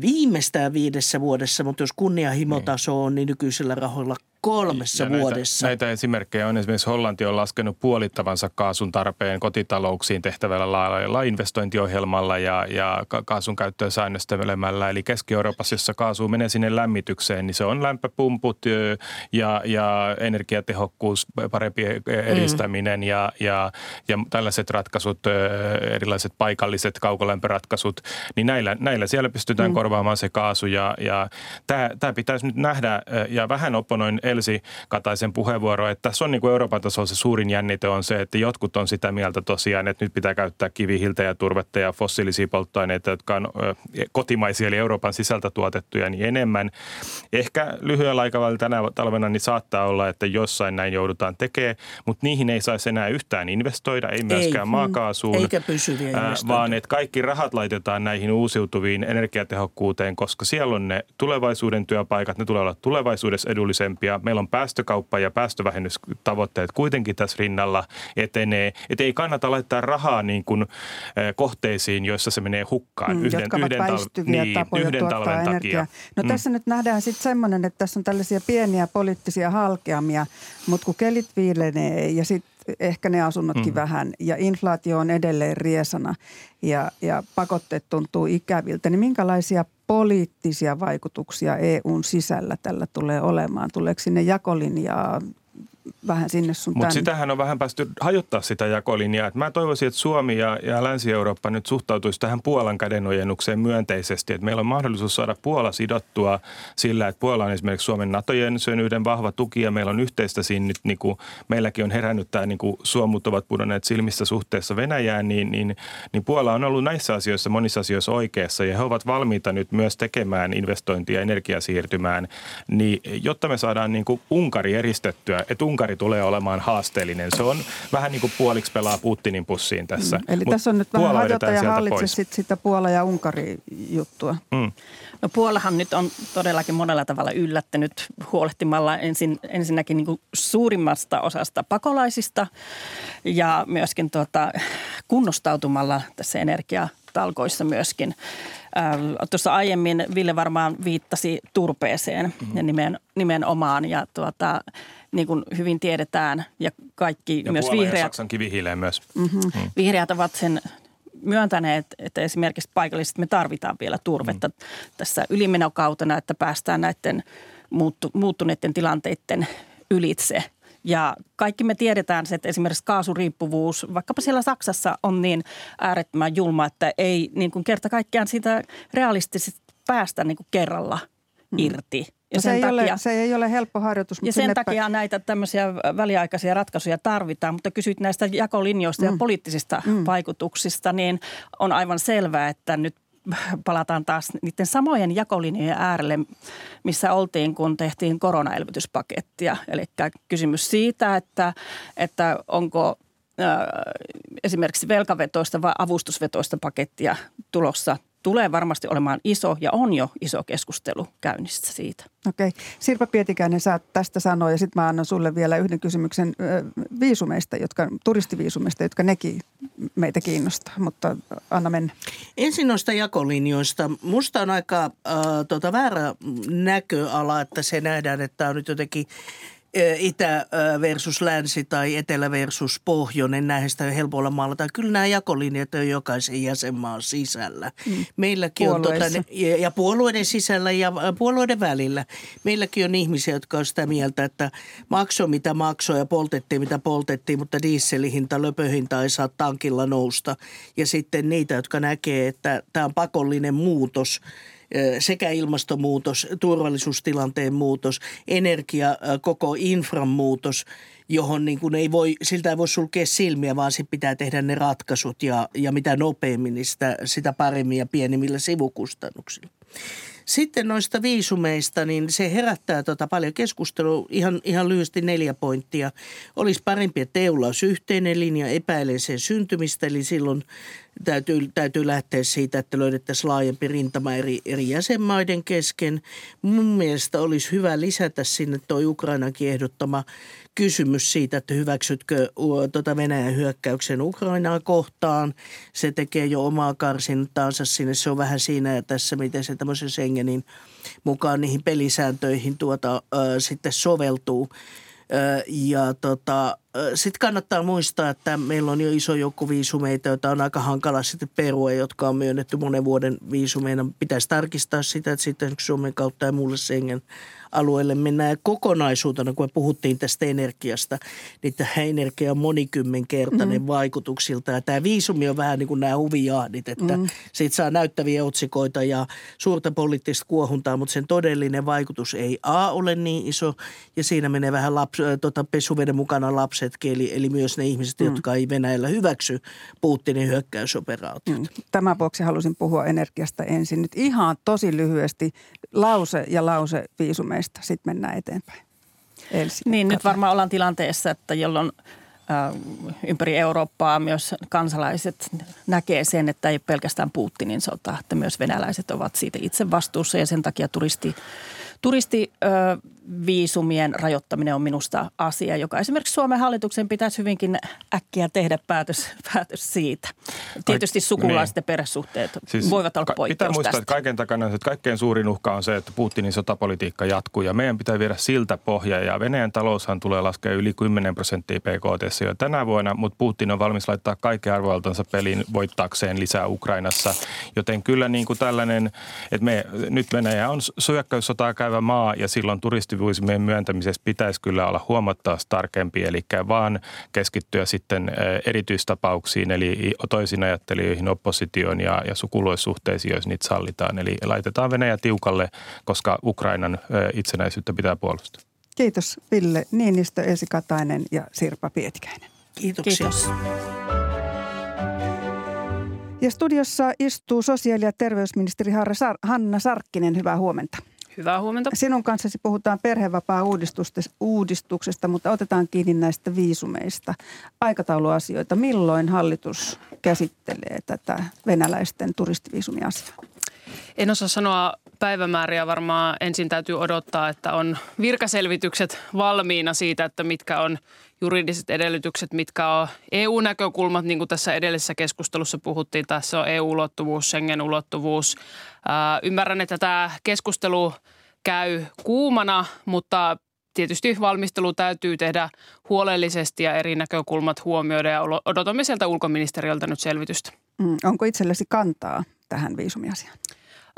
viimeistään viidessä vuodessa, mutta jos kunnianhimotaso on, niin nykyisillä rahoilla kolmessa ja vuodessa. Näitä, näitä esimerkkejä on esimerkiksi Hollanti on laskenut puolittavansa kaasun tarpeen kotitalouksiin tehtävällä lailla investointiohjelmalla ja, ja kaasun käyttöä säännöstämällä. Eli Keski-Euroopassa, jossa kaasu menee sinne lämmitykseen, niin se on lämpöpumput ja, ja energiatehokkuus, parempi edistäminen mm. ja, ja, ja tällaiset ratkaisut, erilaiset paikalliset kaukolämpöratkaisut, niin näillä, näillä siellä pystytään mm. korvaamaan se kaasu ja, ja tämä, tämä pitäisi nyt nähdä ja vähän opponoin Elsi Kataisen puheenvuoro, että tässä on niin kuin Euroopan tasolla se suurin jännite on se, että jotkut on sitä mieltä tosiaan, että nyt pitää käyttää kivihiltä ja turvetta ja fossiilisia polttoaineita, jotka on kotimaisia eli Euroopan sisältä tuotettuja, niin enemmän. Ehkä lyhyellä aikavälillä tänä talvena niin saattaa olla, että jossain näin joudutaan tekemään, mutta niihin ei saisi enää yhtään investoida, ei myöskään ei, maakaasuun. Eikä pysyviä Vaan että kaikki rahat laitetaan näihin uusiutuviin energiatehokkuuteen, koska siellä on ne tulevaisuuden työpaikat, ne tulee olla tulevaisuudessa edullisempia meillä on päästökauppa ja päästövähennystavoitteet kuitenkin tässä rinnalla etenee. Että ei kannata laittaa rahaa niin kuin kohteisiin, joissa se menee hukkaan mm, yhden, jotka yhden, tal- niin, yhden talven energiaa. takia. No mm. tässä nyt nähdään sitten semmoinen, että tässä on tällaisia pieniä poliittisia halkeamia, mutta kun kelit viilenee ja sitten ehkä ne asunnotkin mm. vähän ja inflaatio on edelleen riesana ja, ja pakotteet tuntuu ikäviltä, niin minkälaisia poliittisia vaikutuksia EUn sisällä tällä tulee olemaan? Tuleeko sinne jakolinjaa vähän sinne sun Mutta sitähän on vähän päästy hajottaa sitä jakolinjaa. Et mä toivoisin, että Suomi ja, ja Länsi-Eurooppa nyt suhtautuisi tähän Puolan kädenojennukseen myönteisesti. Että meillä on mahdollisuus saada Puola sidottua sillä, että Puola on esimerkiksi Suomen NATO-jäsenyyden vahva tuki ja meillä on yhteistä siinä nyt, niin kuin meilläkin on herännyt tämä, niin kuin suomut ovat pudonneet silmistä suhteessa Venäjään, niin, niin, niin Puola on ollut näissä asioissa monissa asioissa oikeassa ja he ovat valmiita nyt myös tekemään investointia energiasiirtymään, niin jotta me saadaan niin kuin Unkari eristettyä, että Unkari tulee olemaan haasteellinen. Se on vähän niin kuin puoliksi pelaa Putinin pussiin tässä. Mm. Eli Mut tässä on nyt vähän hajota ja hallitse sit sitä Puola- ja Unkari-juttua. Mm. No Puolahan nyt on todellakin monella tavalla yllättänyt huolehtimalla ensin, ensinnäkin niin kuin suurimmasta osasta pakolaisista ja myöskin tuota, kunnostautumalla tässä energiatalkoissa myöskin. Äh, tuossa aiemmin Ville varmaan viittasi turpeeseen mm-hmm. ja nimen, nimenomaan ja tuota, niin kuin hyvin tiedetään ja kaikki ja myös vihreät. Ja Saksan kivihiileen myös. Mm-hmm. Mm. Vihreät ovat sen myöntäneet, että esimerkiksi paikallisesti me tarvitaan vielä turvetta mm. tässä ylimenokautena, että päästään näiden muuttu, muuttuneiden tilanteiden ylitse. Ja kaikki me tiedetään se, että esimerkiksi kaasuriippuvuus, vaikkapa siellä Saksassa on niin äärettömän julma, että ei niin kuin kerta kaikkiaan siitä realistisesti päästä niin kuin kerralla mm. irti. Ja no se, ei takia, ole, se ei ole helppo harjoitus. Ja sen takia näitä tämmöisiä väliaikaisia ratkaisuja tarvitaan, mutta kysyit näistä jakolinjoista mm. ja poliittisista mm. vaikutuksista, niin on aivan selvää, että nyt palataan taas niiden samojen jakolinjojen äärelle, missä oltiin, kun tehtiin koronaelvytyspakettia. Eli kysymys siitä, että, että onko esimerkiksi velkavetoista vai avustusvetoista pakettia tulossa tulee varmasti olemaan iso ja on jo iso keskustelu käynnissä siitä. Okei. Sirpa Pietikäinen, sä tästä sanoa ja sitten mä annan sulle vielä yhden kysymyksen viisumeista, jotka, turistiviisumeista, jotka nekin meitä kiinnostaa, mutta anna mennä. Ensin noista jakolinjoista. Musta on aika äh, tota, väärä näköala, että se nähdään, että tämä on nyt jotenkin itä versus länsi tai etelä versus pohjoinen, näihin sitä helpolla maalata. Kyllä nämä jakolinjat on jokaisen jäsenmaan sisällä. Mm. Meilläkin on, tota, ja, puolueiden sisällä ja puolueiden välillä. Meilläkin on ihmisiä, jotka on sitä mieltä, että makso mitä maksoi ja poltettiin mitä poltettiin, mutta dieselihinta, löpöhinta ei saa tankilla nousta. Ja sitten niitä, jotka näkee, että tämä on pakollinen muutos – sekä ilmastonmuutos, turvallisuustilanteen muutos, energia, koko infran muutos, johon niin kuin ei voi, siltä ei voi sulkea silmiä, vaan sitten pitää tehdä ne ratkaisut ja, ja mitä nopeammin, niin sitä, sitä paremmin ja pienimmillä sivukustannuksilla. Sitten noista viisumeista, niin se herättää tota paljon keskustelua. Ihan, ihan lyhyesti neljä pointtia. Olisi parempi, että EUlla olisi yhteinen linja, epäilen sen syntymistä, eli silloin täytyy, täytyy lähteä siitä, että löydettäisiin laajempi rintama eri, eri jäsenmaiden kesken. Mun mielestä olisi hyvä lisätä sinne tuo Ukrainankin ehdottama kysymys siitä, että hyväksytkö tuota Venäjän hyökkäyksen Ukrainaa kohtaan. Se tekee jo omaa karsintaansa sinne. Se on vähän siinä ja tässä, miten se tämmöisen Schengenin mukaan niihin pelisääntöihin tuota, äh, sitten soveltuu. Ja tota, sitten kannattaa muistaa, että meillä on jo iso joukko viisumeita, joita on aika hankala sitten perua, jotka on myönnetty monen vuoden viisumeina. Pitäisi tarkistaa sitä, että sitten Suomen kautta ja muulle Schengen alueelle mennään kokonaisuutena, kun me puhuttiin tästä energiasta, niin tämä energia on monikymmenkertainen mm. vaikutuksilta. Ja tämä viisumi on vähän niin kuin nämä huvijahdit, että mm. siitä saa näyttäviä otsikoita ja suurta poliittista kuohuntaa, mutta sen todellinen vaikutus ei A ole niin iso ja siinä menee vähän laps, tota, pesuveden mukana lapsetkin, eli, eli myös ne ihmiset, mm. jotka ei Venäjällä hyväksy Putinin hyökkäysoperaatiota. Mm. Tämän vuoksi halusin puhua energiasta ensin. Nyt ihan tosi lyhyesti lause ja lause viisumeista aiheesta. Sitten mennään eteenpäin. Elsi, niin, nyt varmaan ollaan tilanteessa, että jolloin ympäri Eurooppaa myös kansalaiset näkee sen, että ei pelkästään Putinin sota, että myös venäläiset ovat siitä itse vastuussa ja sen takia turisti, turisti viisumien rajoittaminen on minusta asia, joka esimerkiksi Suomen hallituksen pitäisi hyvinkin äkkiä tehdä päätös, päätös siitä. Tietysti sukulaiset niin. perhesuhteet siis voivat olla poikkeus Pitää muistaa, tästä. että kaiken takana että kaikkein suurin uhka on se, että Putinin sotapolitiikka jatkuu ja meidän pitää viedä siltä pohja ja Venäjän taloushan tulee laskea yli 10 prosenttia PKT jo tänä vuonna, mutta Putin on valmis laittaa kaiken arvoaltansa peliin voittaakseen lisää Ukrainassa. Joten kyllä niin kuin tällainen, että me, nyt Venäjä on syökkäyssotaa käyvä maa ja silloin turisti meidän myöntämisessä pitäisi kyllä olla huomattavasti tarkempi, eli vaan keskittyä sitten erityistapauksiin, eli toisin ajattelijoihin, oppositioon ja, ja sukuluissuhteisiin, jos niitä sallitaan. Eli laitetaan Venäjä tiukalle, koska Ukrainan itsenäisyyttä pitää puolustaa. Kiitos Ville Niinistö, Esi Katainen ja Sirpa Pietikäinen. Kiitoksia. Kiitos. Ja studiossa istuu sosiaali- ja terveysministeri Hanna Sarkkinen. Hyvää huomenta. Hyvää huomenta. Sinun kanssasi puhutaan perhevapaa-uudistuksesta, mutta otetaan kiinni näistä viisumeista. Aikatauluasioita. Milloin hallitus käsittelee tätä venäläisten turistiviisumiasiaa? En osaa sanoa päivämääriä. Varmaan ensin täytyy odottaa, että on virkaselvitykset valmiina siitä, että mitkä on juridiset edellytykset, mitkä on EU-näkökulmat, niin kuin tässä edellisessä keskustelussa puhuttiin. Tässä on EU-ulottuvuus, Schengen-ulottuvuus. Ymmärrän, että tämä keskustelu käy kuumana, mutta tietysti valmistelu täytyy tehdä huolellisesti ja eri näkökulmat huomioida ja odotamme sieltä ulkoministeriöltä nyt selvitystä. Mm, onko itsellesi kantaa tähän viisumiasiaan?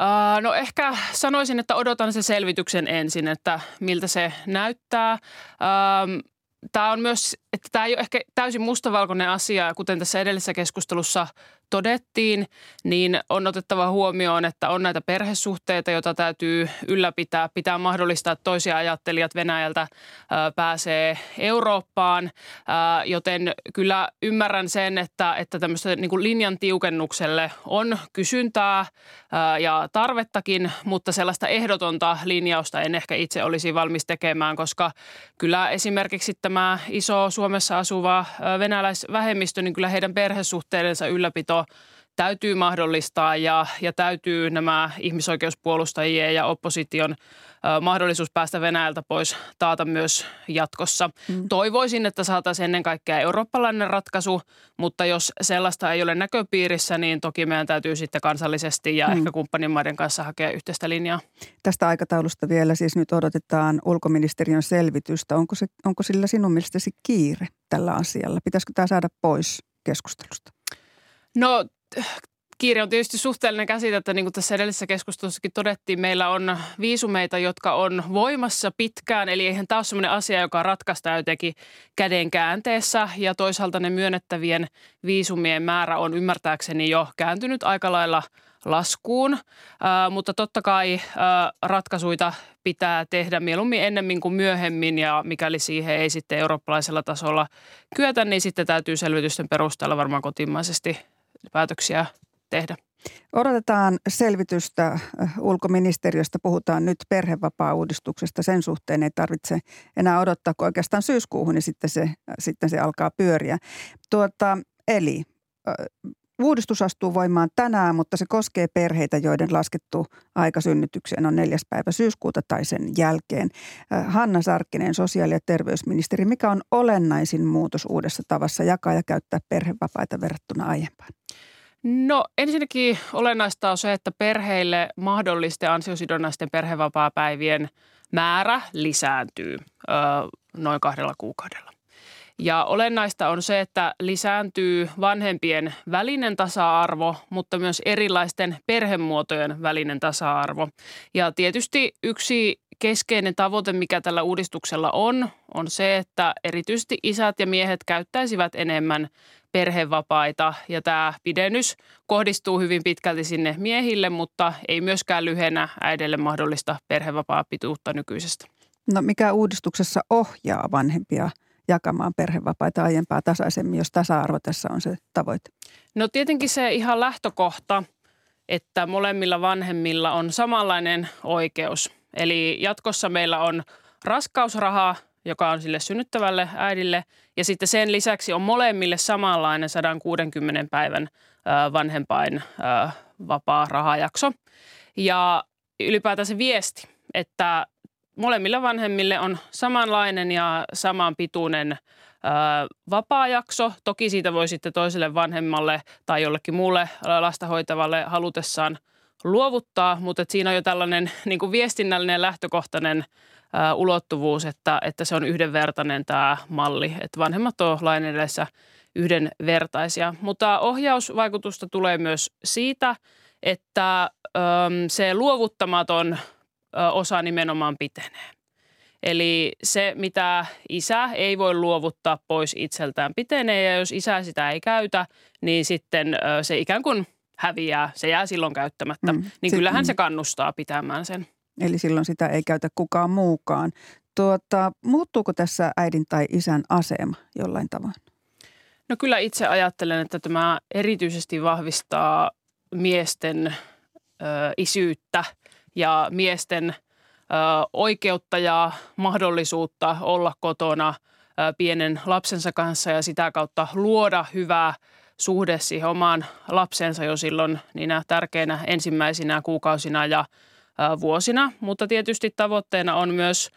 Uh, no ehkä sanoisin, että odotan se selvityksen ensin, että miltä se näyttää. Tämä on myös, että tämä ei ole ehkä täysin mustavalkoinen asia, kuten tässä edellisessä keskustelussa todettiin, niin on otettava huomioon, että on näitä perhesuhteita, joita täytyy ylläpitää. Pitää mahdollistaa, että toisia ajattelijat Venäjältä pääsee Eurooppaan, joten kyllä ymmärrän sen, että, että tämmöistä niin kuin linjan tiukennukselle on kysyntää ja tarvettakin, mutta sellaista ehdotonta linjausta en ehkä itse olisi valmis tekemään, koska kyllä esimerkiksi tämä iso Suomessa asuva venäläisvähemmistö, niin kyllä heidän perhesuhteidensa ylläpito täytyy mahdollistaa ja, ja täytyy nämä ihmisoikeuspuolustajien ja opposition ö, mahdollisuus päästä Venäjältä pois taata myös jatkossa. Mm. Toivoisin, että saataisiin ennen kaikkea eurooppalainen ratkaisu, mutta jos sellaista ei ole näköpiirissä, niin toki meidän täytyy sitten kansallisesti ja mm. ehkä kumppanimaiden kanssa hakea yhteistä linjaa. Tästä aikataulusta vielä siis nyt odotetaan ulkoministeriön selvitystä. Onko, se, onko sillä sinun mielestäsi kiire tällä asialla? Pitäisikö tämä saada pois keskustelusta? No kiire on tietysti suhteellinen käsite, että niin kuin tässä edellisessä keskustelussakin todettiin, meillä on viisumeita, jotka on voimassa pitkään, eli eihän tämä ole sellainen asia, joka ratkaistaan jotenkin käden käänteessä, ja toisaalta ne myönnettävien viisumien määrä on ymmärtääkseni jo kääntynyt aika lailla laskuun, äh, mutta totta kai äh, ratkaisuita pitää tehdä mieluummin ennemmin kuin myöhemmin. Ja mikäli siihen ei sitten eurooppalaisella tasolla kyetä, niin sitten täytyy selvitysten perusteella varmaan kotimaisesti päätöksiä tehdä. Odotetaan selvitystä äh, ulkoministeriöstä. Puhutaan nyt perhevapaa-uudistuksesta. Sen suhteen ei tarvitse enää odottaa, kun oikeastaan syyskuuhun, niin sitten se, sitten se alkaa pyöriä. Tuota, eli äh, Uudistus astuu voimaan tänään, mutta se koskee perheitä, joiden laskettu aika synnytykseen on neljäs päivä syyskuuta tai sen jälkeen. Hanna Sarkkinen, sosiaali- ja terveysministeri, mikä on olennaisin muutos uudessa tavassa jakaa ja käyttää perhevapaita verrattuna aiempaan? No ensinnäkin olennaista on se, että perheille mahdollisten ansiosidonnaisten perhevapaapäivien määrä lisääntyy ö, noin kahdella kuukaudella. Ja olennaista on se, että lisääntyy vanhempien välinen tasa-arvo, mutta myös erilaisten perhemuotojen välinen tasa-arvo. Ja tietysti yksi keskeinen tavoite, mikä tällä uudistuksella on, on se, että erityisesti isät ja miehet käyttäisivät enemmän perhevapaita ja tämä pidennys kohdistuu hyvin pitkälti sinne miehille, mutta ei myöskään lyhennä äidelle mahdollista perhevapaa pituutta nykyisestä. No mikä uudistuksessa ohjaa vanhempia – jakamaan perhevapaita aiempaa tasaisemmin, jos tasa-arvo tässä on se tavoite? No tietenkin se ihan lähtökohta, että molemmilla vanhemmilla on samanlainen oikeus. Eli jatkossa meillä on raskausraha, joka on sille synnyttävälle äidille, ja sitten sen lisäksi on molemmille samanlainen 160 päivän vanhempain vapaa rahajakso. Ja ylipäätään se viesti, että molemmille vanhemmille on samanlainen ja saman pituinen vapaajakso. Toki siitä voi sitten toiselle vanhemmalle tai jollekin muulle lasta hoitavalle halutessaan luovuttaa, mutta siinä on jo tällainen niin kuin viestinnällinen lähtökohtainen ä, ulottuvuus, että, että se on yhdenvertainen tämä malli, että vanhemmat on lain edessä yhdenvertaisia. Mutta ohjausvaikutusta tulee myös siitä, että ä, se luovuttamaton osa nimenomaan pitenee. Eli se, mitä isä ei voi luovuttaa pois itseltään, pitenee ja jos isä sitä ei käytä, niin sitten se ikään kuin häviää, se jää silloin käyttämättä. Mm. Niin kyllähän mm. se kannustaa pitämään sen. Eli silloin sitä ei käytä kukaan muukaan. Tuota, muuttuuko tässä äidin tai isän asema jollain tavoin? No kyllä itse ajattelen, että tämä erityisesti vahvistaa miesten ö, isyyttä – ja miesten oikeutta ja mahdollisuutta olla kotona pienen lapsensa kanssa ja sitä kautta luoda hyvää suhde siihen omaan lapsensa jo silloin niinä tärkeinä ensimmäisinä kuukausina ja vuosina. Mutta tietysti tavoitteena on myös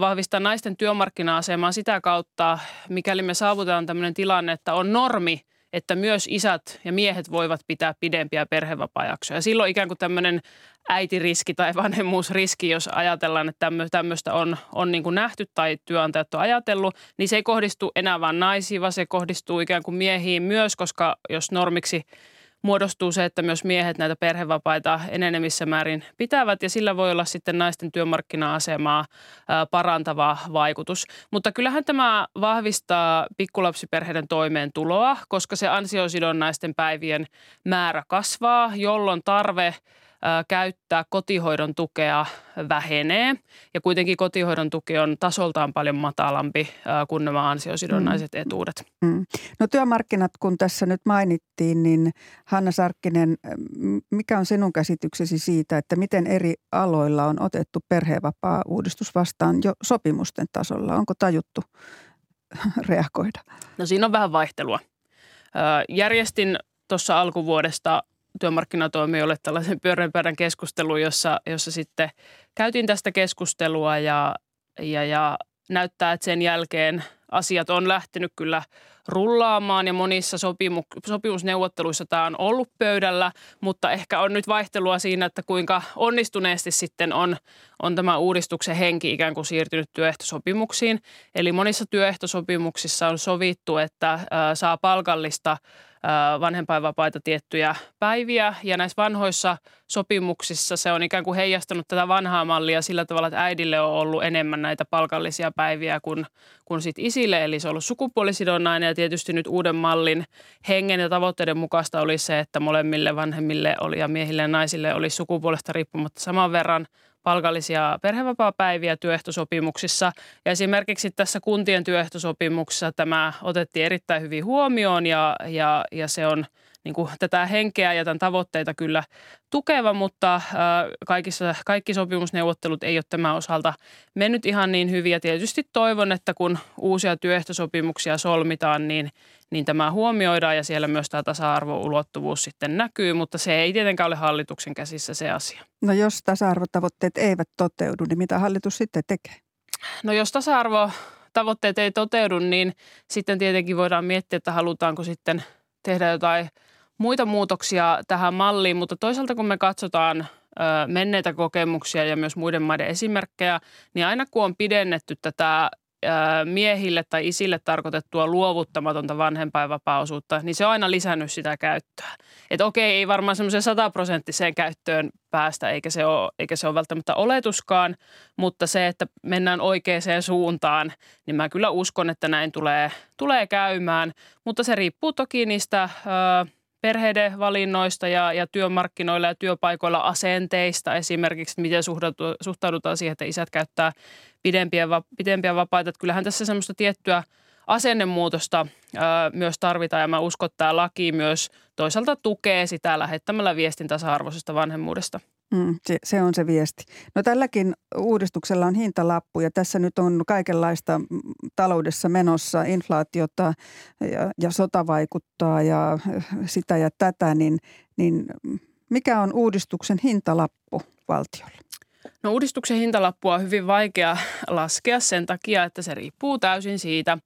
vahvistaa naisten työmarkkina-asemaa sitä kautta, mikäli me saavutetaan tämmöinen tilanne, että on normi – että myös isät ja miehet voivat pitää pidempiä perhevapaajaksoja. Silloin ikään kuin tämmöinen äitiriski tai vanhemmuusriski, jos ajatellaan, että tämmöistä on, on niin kuin nähty tai työnantajat on ajatellut, niin se ei kohdistu enää vain naisiin, vaan se kohdistuu ikään kuin miehiin myös, koska jos normiksi – muodostuu se, että myös miehet näitä perhevapaita enenevissä määrin pitävät ja sillä voi olla sitten naisten työmarkkina-asemaa parantava vaikutus. Mutta kyllähän tämä vahvistaa pikkulapsiperheiden toimeentuloa, koska se ansiosidonnaisten päivien määrä kasvaa, jolloin tarve – käyttää kotihoidon tukea vähenee. Ja kuitenkin kotihoidon tuki on tasoltaan paljon matalampi kuin nämä ansiosidonnaiset mm. etuudet. Mm. No työmarkkinat, kun tässä nyt mainittiin, niin Hanna Sarkkinen, mikä on sinun käsityksesi siitä, että miten eri aloilla on otettu perhevapaa-uudistus vastaan jo sopimusten tasolla? Onko tajuttu reagoida? No siinä on vähän vaihtelua. Järjestin tuossa alkuvuodesta työmarkkinatoimijoille tällaisen pyöreän keskustelun, jossa, jossa sitten käytiin tästä keskustelua ja, ja, ja näyttää, että sen jälkeen asiat on lähtenyt kyllä rullaamaan ja monissa sopimu- sopimusneuvotteluissa tämä on ollut pöydällä, mutta ehkä on nyt vaihtelua siinä, että kuinka onnistuneesti sitten on, on tämä uudistuksen henki ikään kuin siirtynyt työehtosopimuksiin. Eli monissa työehtosopimuksissa on sovittu, että saa palkallista vanhempainvapaita tiettyjä päiviä. Ja näissä vanhoissa sopimuksissa se on ikään kuin heijastanut tätä vanhaa mallia sillä tavalla, että äidille on ollut enemmän näitä palkallisia päiviä kuin, kuin sit isille, eli se on ollut sukupuolisidonnainen ja tietysti nyt uuden mallin hengen ja tavoitteiden mukaista oli se, että molemmille vanhemmille oli ja miehille ja naisille oli sukupuolesta riippumatta saman verran – palkallisia perhevapaapäiviä työehtosopimuksissa. Ja esimerkiksi tässä kuntien työehtosopimuksessa tämä otettiin erittäin hyvin huomioon ja, ja, ja se on niin kuin tätä henkeä ja tämän tavoitteita kyllä tukeva, mutta kaikissa, kaikki sopimusneuvottelut ei ole tämän osalta mennyt ihan niin hyvin. Ja tietysti toivon, että kun uusia työehtosopimuksia solmitaan, niin, niin tämä huomioidaan ja siellä myös tämä tasa-arvoulottuvuus sitten näkyy, mutta se ei tietenkään ole hallituksen käsissä se asia. No jos tasa-arvotavoitteet eivät toteudu, niin mitä hallitus sitten tekee? No jos tasa-arvo tavoitteet ei toteudu, niin sitten tietenkin voidaan miettiä, että halutaanko sitten tehdä jotain – muita muutoksia tähän malliin, mutta toisaalta kun me katsotaan menneitä kokemuksia ja myös muiden maiden esimerkkejä, niin aina kun on pidennetty tätä miehille tai isille tarkoitettua luovuttamatonta vanhempainvapaaosuutta, niin se on aina lisännyt sitä käyttöä. Että okei, ei varmaan semmoiseen sataprosenttiseen käyttöön päästä, eikä se, ole, eikä se ole välttämättä oletuskaan, mutta se, että mennään oikeaan suuntaan, niin mä kyllä uskon, että näin tulee, tulee käymään. Mutta se riippuu toki niistä... perheiden valinnoista ja, ja työmarkkinoilla ja työpaikoilla asenteista esimerkiksi, miten suhtaudutaan siihen, että isät käyttää pidempiä, pidempiä vapaita. Että kyllähän tässä semmoista tiettyä asennemuutosta ää, myös tarvitaan ja mä uskon, että tämä laki myös toisaalta tukee sitä lähettämällä viestin tasa-arvoisesta vanhemmuudesta. Mm, se, se on se viesti. No tälläkin uudistuksella on hintalappu ja tässä nyt on kaikenlaista taloudessa menossa, inflaatiota ja, ja sota vaikuttaa ja sitä ja tätä, niin, niin mikä on uudistuksen hintalappu valtiolle? No uudistuksen hintalappua on hyvin vaikea laskea sen takia, että se riippuu täysin siitä,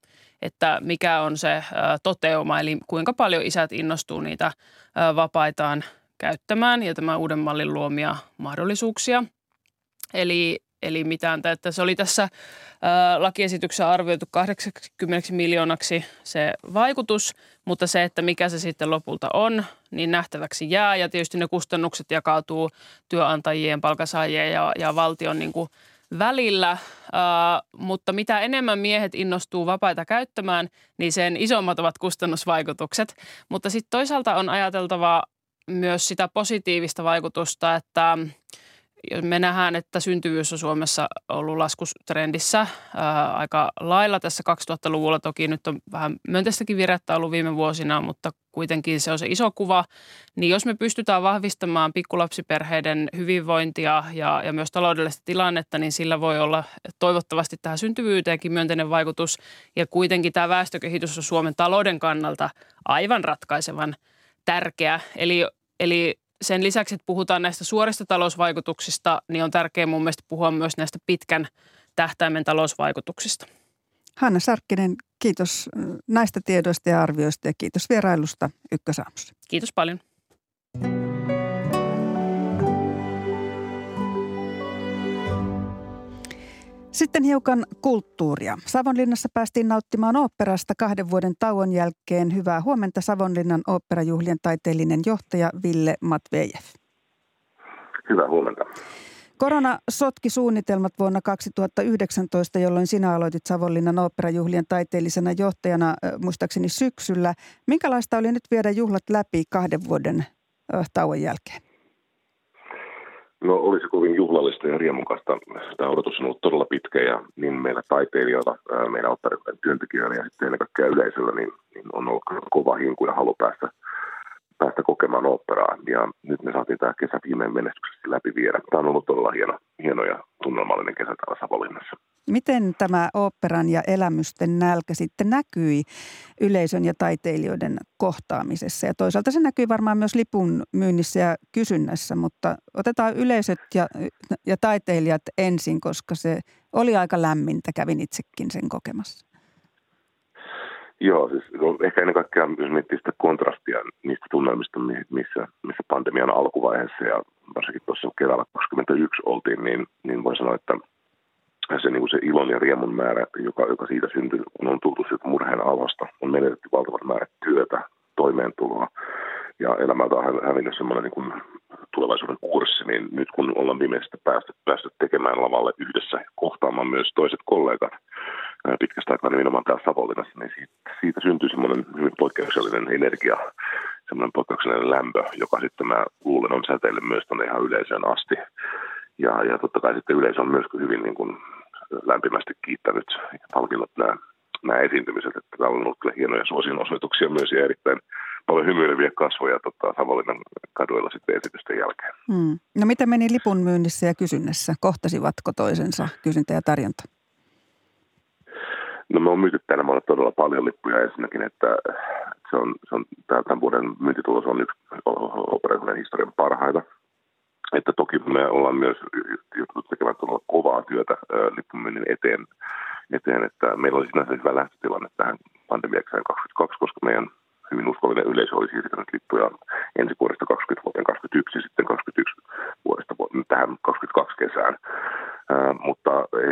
että mikä on se toteuma, eli kuinka paljon isät innostuu niitä vapaitaan – käyttämään ja tämän uuden mallin luomia mahdollisuuksia. Eli, eli mitään, että se oli tässä ää, lakiesityksessä arvioitu 80 miljoonaksi se vaikutus, mutta se, että mikä se sitten lopulta on, niin nähtäväksi jää. Ja tietysti ne kustannukset jakautuu työnantajien, palkansaajien ja, ja valtion niin kuin välillä, uh, mutta mitä enemmän miehet innostuu vapaita käyttämään, niin sen isommat ovat kustannusvaikutukset. Mutta sitten toisaalta on ajateltava myös sitä positiivista vaikutusta, että me nähdään, että syntyvyys on Suomessa ollut laskustrendissä ää, aika lailla tässä 2000-luvulla. Toki nyt on vähän myönteistäkin virettä ollut viime vuosina, mutta kuitenkin se on se iso kuva. Niin jos me pystytään vahvistamaan pikkulapsiperheiden hyvinvointia ja, ja myös taloudellista tilannetta, niin sillä voi olla toivottavasti tähän syntyvyyteenkin myönteinen vaikutus. Ja kuitenkin tämä väestökehitys on Suomen talouden kannalta aivan ratkaisevan tärkeä. Eli, eli sen lisäksi, että puhutaan näistä suorista talousvaikutuksista, niin on tärkeää mun mielestä puhua myös näistä pitkän tähtäimen talousvaikutuksista. Hanna Sarkkinen, kiitos näistä tiedoista ja arvioista ja kiitos vierailusta Ykkösaamussa. Kiitos paljon. Sitten hiukan kulttuuria. Savonlinnassa päästiin nauttimaan oopperasta kahden vuoden tauon jälkeen. Hyvää huomenta Savonlinnan oopperajuhlien taiteellinen johtaja Ville Matvejev. Hyvää huomenta. Korona sotki suunnitelmat vuonna 2019, jolloin sinä aloitit Savonlinnan oopperajuhlien taiteellisena johtajana muistaakseni syksyllä. Minkälaista oli nyt viedä juhlat läpi kahden vuoden tauon jälkeen? No olisi kovin juhlallista ja riemukasta. Tämä odotus on ollut todella pitkä ja niin meillä taiteilijoilla, meidän operoiden työntekijöillä ja sitten ennen kaikkea yleisöllä, niin, niin on ollut kova hinku ja halu päästä, päästä kokemaan operaa. Ja nyt me saatiin tämä kesä viimein menestyksessä läpi viedä. Tämä on ollut todella hieno, hieno ja tunnelmallinen kesä täällä Savonlinnassa. Miten tämä oopperan ja elämysten nälkä sitten näkyi yleisön ja taiteilijoiden kohtaamisessa? Ja toisaalta se näkyy varmaan myös lipun myynnissä ja kysynnässä, mutta otetaan yleisöt ja, ja taiteilijat ensin, koska se oli aika lämmintä, kävin itsekin sen kokemassa. Joo, siis no, ehkä ennen kaikkea jos miettii sitä kontrastia niistä tunnelmista, missä, missä pandemian alkuvaiheessa ja varsinkin tuossa keväällä 2021 oltiin, niin, niin voi sanoa, että – se, niin kuin se ilon ja riemun määrä, joka, joka siitä syntyy, kun on tultu sieltä murheen alhosta, on menetetty valtavat määrät työtä, toimeentuloa ja elämältä on hävinnyt semmoinen niin tulevaisuuden kurssi, niin nyt kun ollaan viimeistä päästy, päästy tekemään lavalle yhdessä, kohtaamaan myös toiset kollegat pitkästä aikaa nimenomaan täällä Savonlinnassa, niin siitä, siitä syntyy semmoinen hyvin poikkeuksellinen energia, semmoinen poikkeuksellinen lämpö, joka sitten mä luulen on säteillyt myös tuonne ihan yleisöön asti. Ja, ja totta kai sitten yleisö on myös hyvin niin kuin lämpimästi kiittänyt ja palkinnut nämä, nämä esiintymiset, että täällä on ollut hienoja suosionosoituksia myös ja erittäin paljon hymyileviä kasvoja tota, Savonlinnan kaduilla sitten esitysten jälkeen. Hmm. No miten meni lipun myynnissä ja kysynnässä? Kohtasivatko toisensa kysyntä ja tarjonta? No me on myyty tänä vuonna todella paljon lippuja ensinnäkin, että se on, se on tämän vuoden myyntitulos on yksi operoiden historian parhaita että toki me ollaan myös joutunut tekemään todella kovaa työtä lippumyynnin eteen, eteen, että meillä oli sinänsä hyvä lähtötilanne tähän pandemiakseen 22, koska meidän hyvin uskollinen yleisö oli siirtänyt lippuja ensi vuodesta 20 vuoteen 2021 ja sitten 21 vuodesta tähän 22 kesään. Ää, mutta e,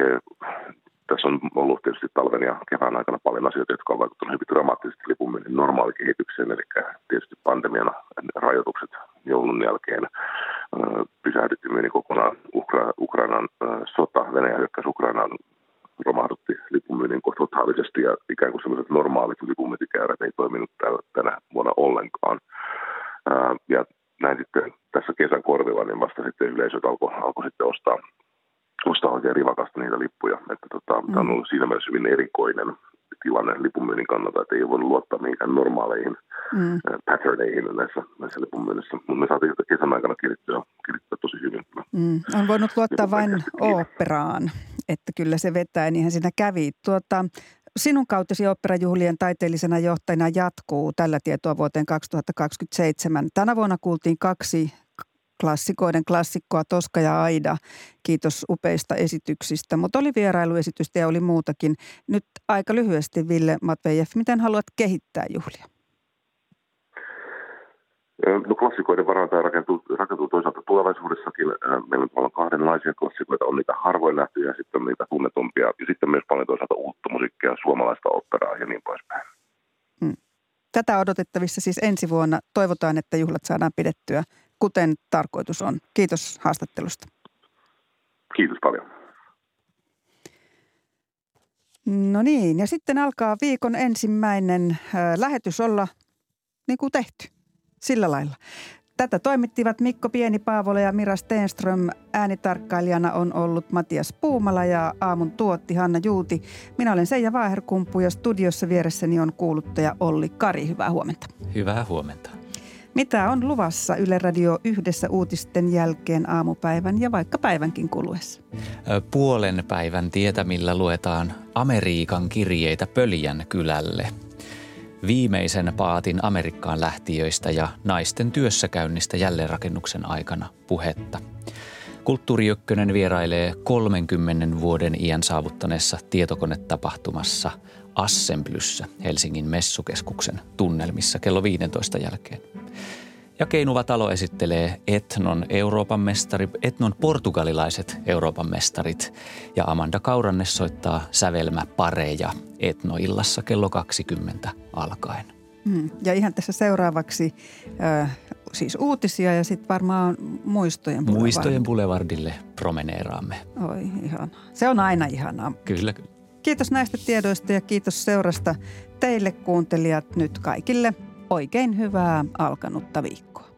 tässä on ollut tietysti talven ja kevään aikana paljon asioita, jotka ovat vaikuttaneet hyvin dramaattisesti lipunmyynnin normaalikehitykseen, eli tietysti pandemian rajoitukset joulun jälkeen pysähdytti myynnin kokonaan Ukra- Ukrainan sota, Venäjä hyökkäys Ukrainaan romahdutti lipunmyynnin totaalisesti ja ikään kuin sellaiset normaalit lipunmyyntikäyrät ei toiminut tänä vuonna ollenkaan. Ja näin sitten tässä kesän korvilla, niin vasta sitten yleisöt alkoi alko sitten ostaa ostaa oikein rivakasta niitä lippuja. Että tota, mm. Tämä on ollut siinä mielessä hyvin erikoinen tilanne lipunmyynnin kannalta, että ei voinut luottaa mihinkään normaaleihin mm. patterneihin näissä, näissä lipunmyynnissä. Mutta me saatiin kesän aikana kirittyä, kirittyä tosi hyvin. Mm. On voinut luottaa vain oopperaan, että kyllä se vetää, niinhän siinä kävi. Tuota, sinun kautesi oopperajuhlien taiteellisena johtajana jatkuu tällä tietoa vuoteen 2027. Tänä vuonna kuultiin kaksi klassikoiden klassikkoa Toska ja Aida. Kiitos upeista esityksistä, mutta oli vierailuesitystä ja oli muutakin. Nyt aika lyhyesti Ville Matvejev, miten haluat kehittää juhlia? No klassikoiden varaan tämä rakentuu, rakentuu toisaalta tulevaisuudessakin. Meillä on paljon kahdenlaisia klassikoita, on niitä harvoin nähtyjä ja sitten on niitä tunnetumpia. Ja sitten myös paljon toisaalta uutta musiikkia, suomalaista operaa ja niin poispäin. Hmm. Tätä odotettavissa siis ensi vuonna. Toivotaan, että juhlat saadaan pidettyä kuten tarkoitus on. Kiitos haastattelusta. Kiitos paljon. No niin, ja sitten alkaa viikon ensimmäinen lähetys olla niin kuin tehty, sillä lailla. Tätä toimittivat Mikko Pieni-Paavola ja Mira Stenström. Äänitarkkailijana on ollut Matias Puumala ja aamun tuotti Hanna Juuti. Minä olen Seija Vaaherkumpu ja studiossa vieressäni on kuuluttaja Olli Kari. Hyvää huomenta. Hyvää huomenta. Mitä on luvassa Yle Radio yhdessä uutisten jälkeen aamupäivän ja vaikka päivänkin kuluessa? Puolen päivän tietämillä luetaan Amerikan kirjeitä Pöljän kylälle. Viimeisen paatin Amerikkaan lähtiöistä ja naisten työssäkäynnistä jälleenrakennuksen aikana puhetta. Kulttuuri Ykkönen vierailee 30 vuoden iän saavuttaneessa tietokonetapahtumassa Assemblyssä Helsingin messukeskuksen tunnelmissa kello 15 jälkeen. Ja Keinuva talo esittelee Etnon Euroopan mestari, Etnon portugalilaiset Euroopan mestarit. Ja Amanda Kauranne soittaa sävelmä pareja Etnoillassa kello 20 alkaen. Hmm. Ja ihan tässä seuraavaksi äh, siis uutisia ja sitten varmaan muistojen boulevardille. Muistojen boulevardille promeneeraamme. Oi ihana. Se on aina ihanaa. Kyllä, kyllä. Kiitos näistä tiedoista ja kiitos seurasta teille kuuntelijat nyt kaikille. Oikein hyvää alkanutta viikkoa.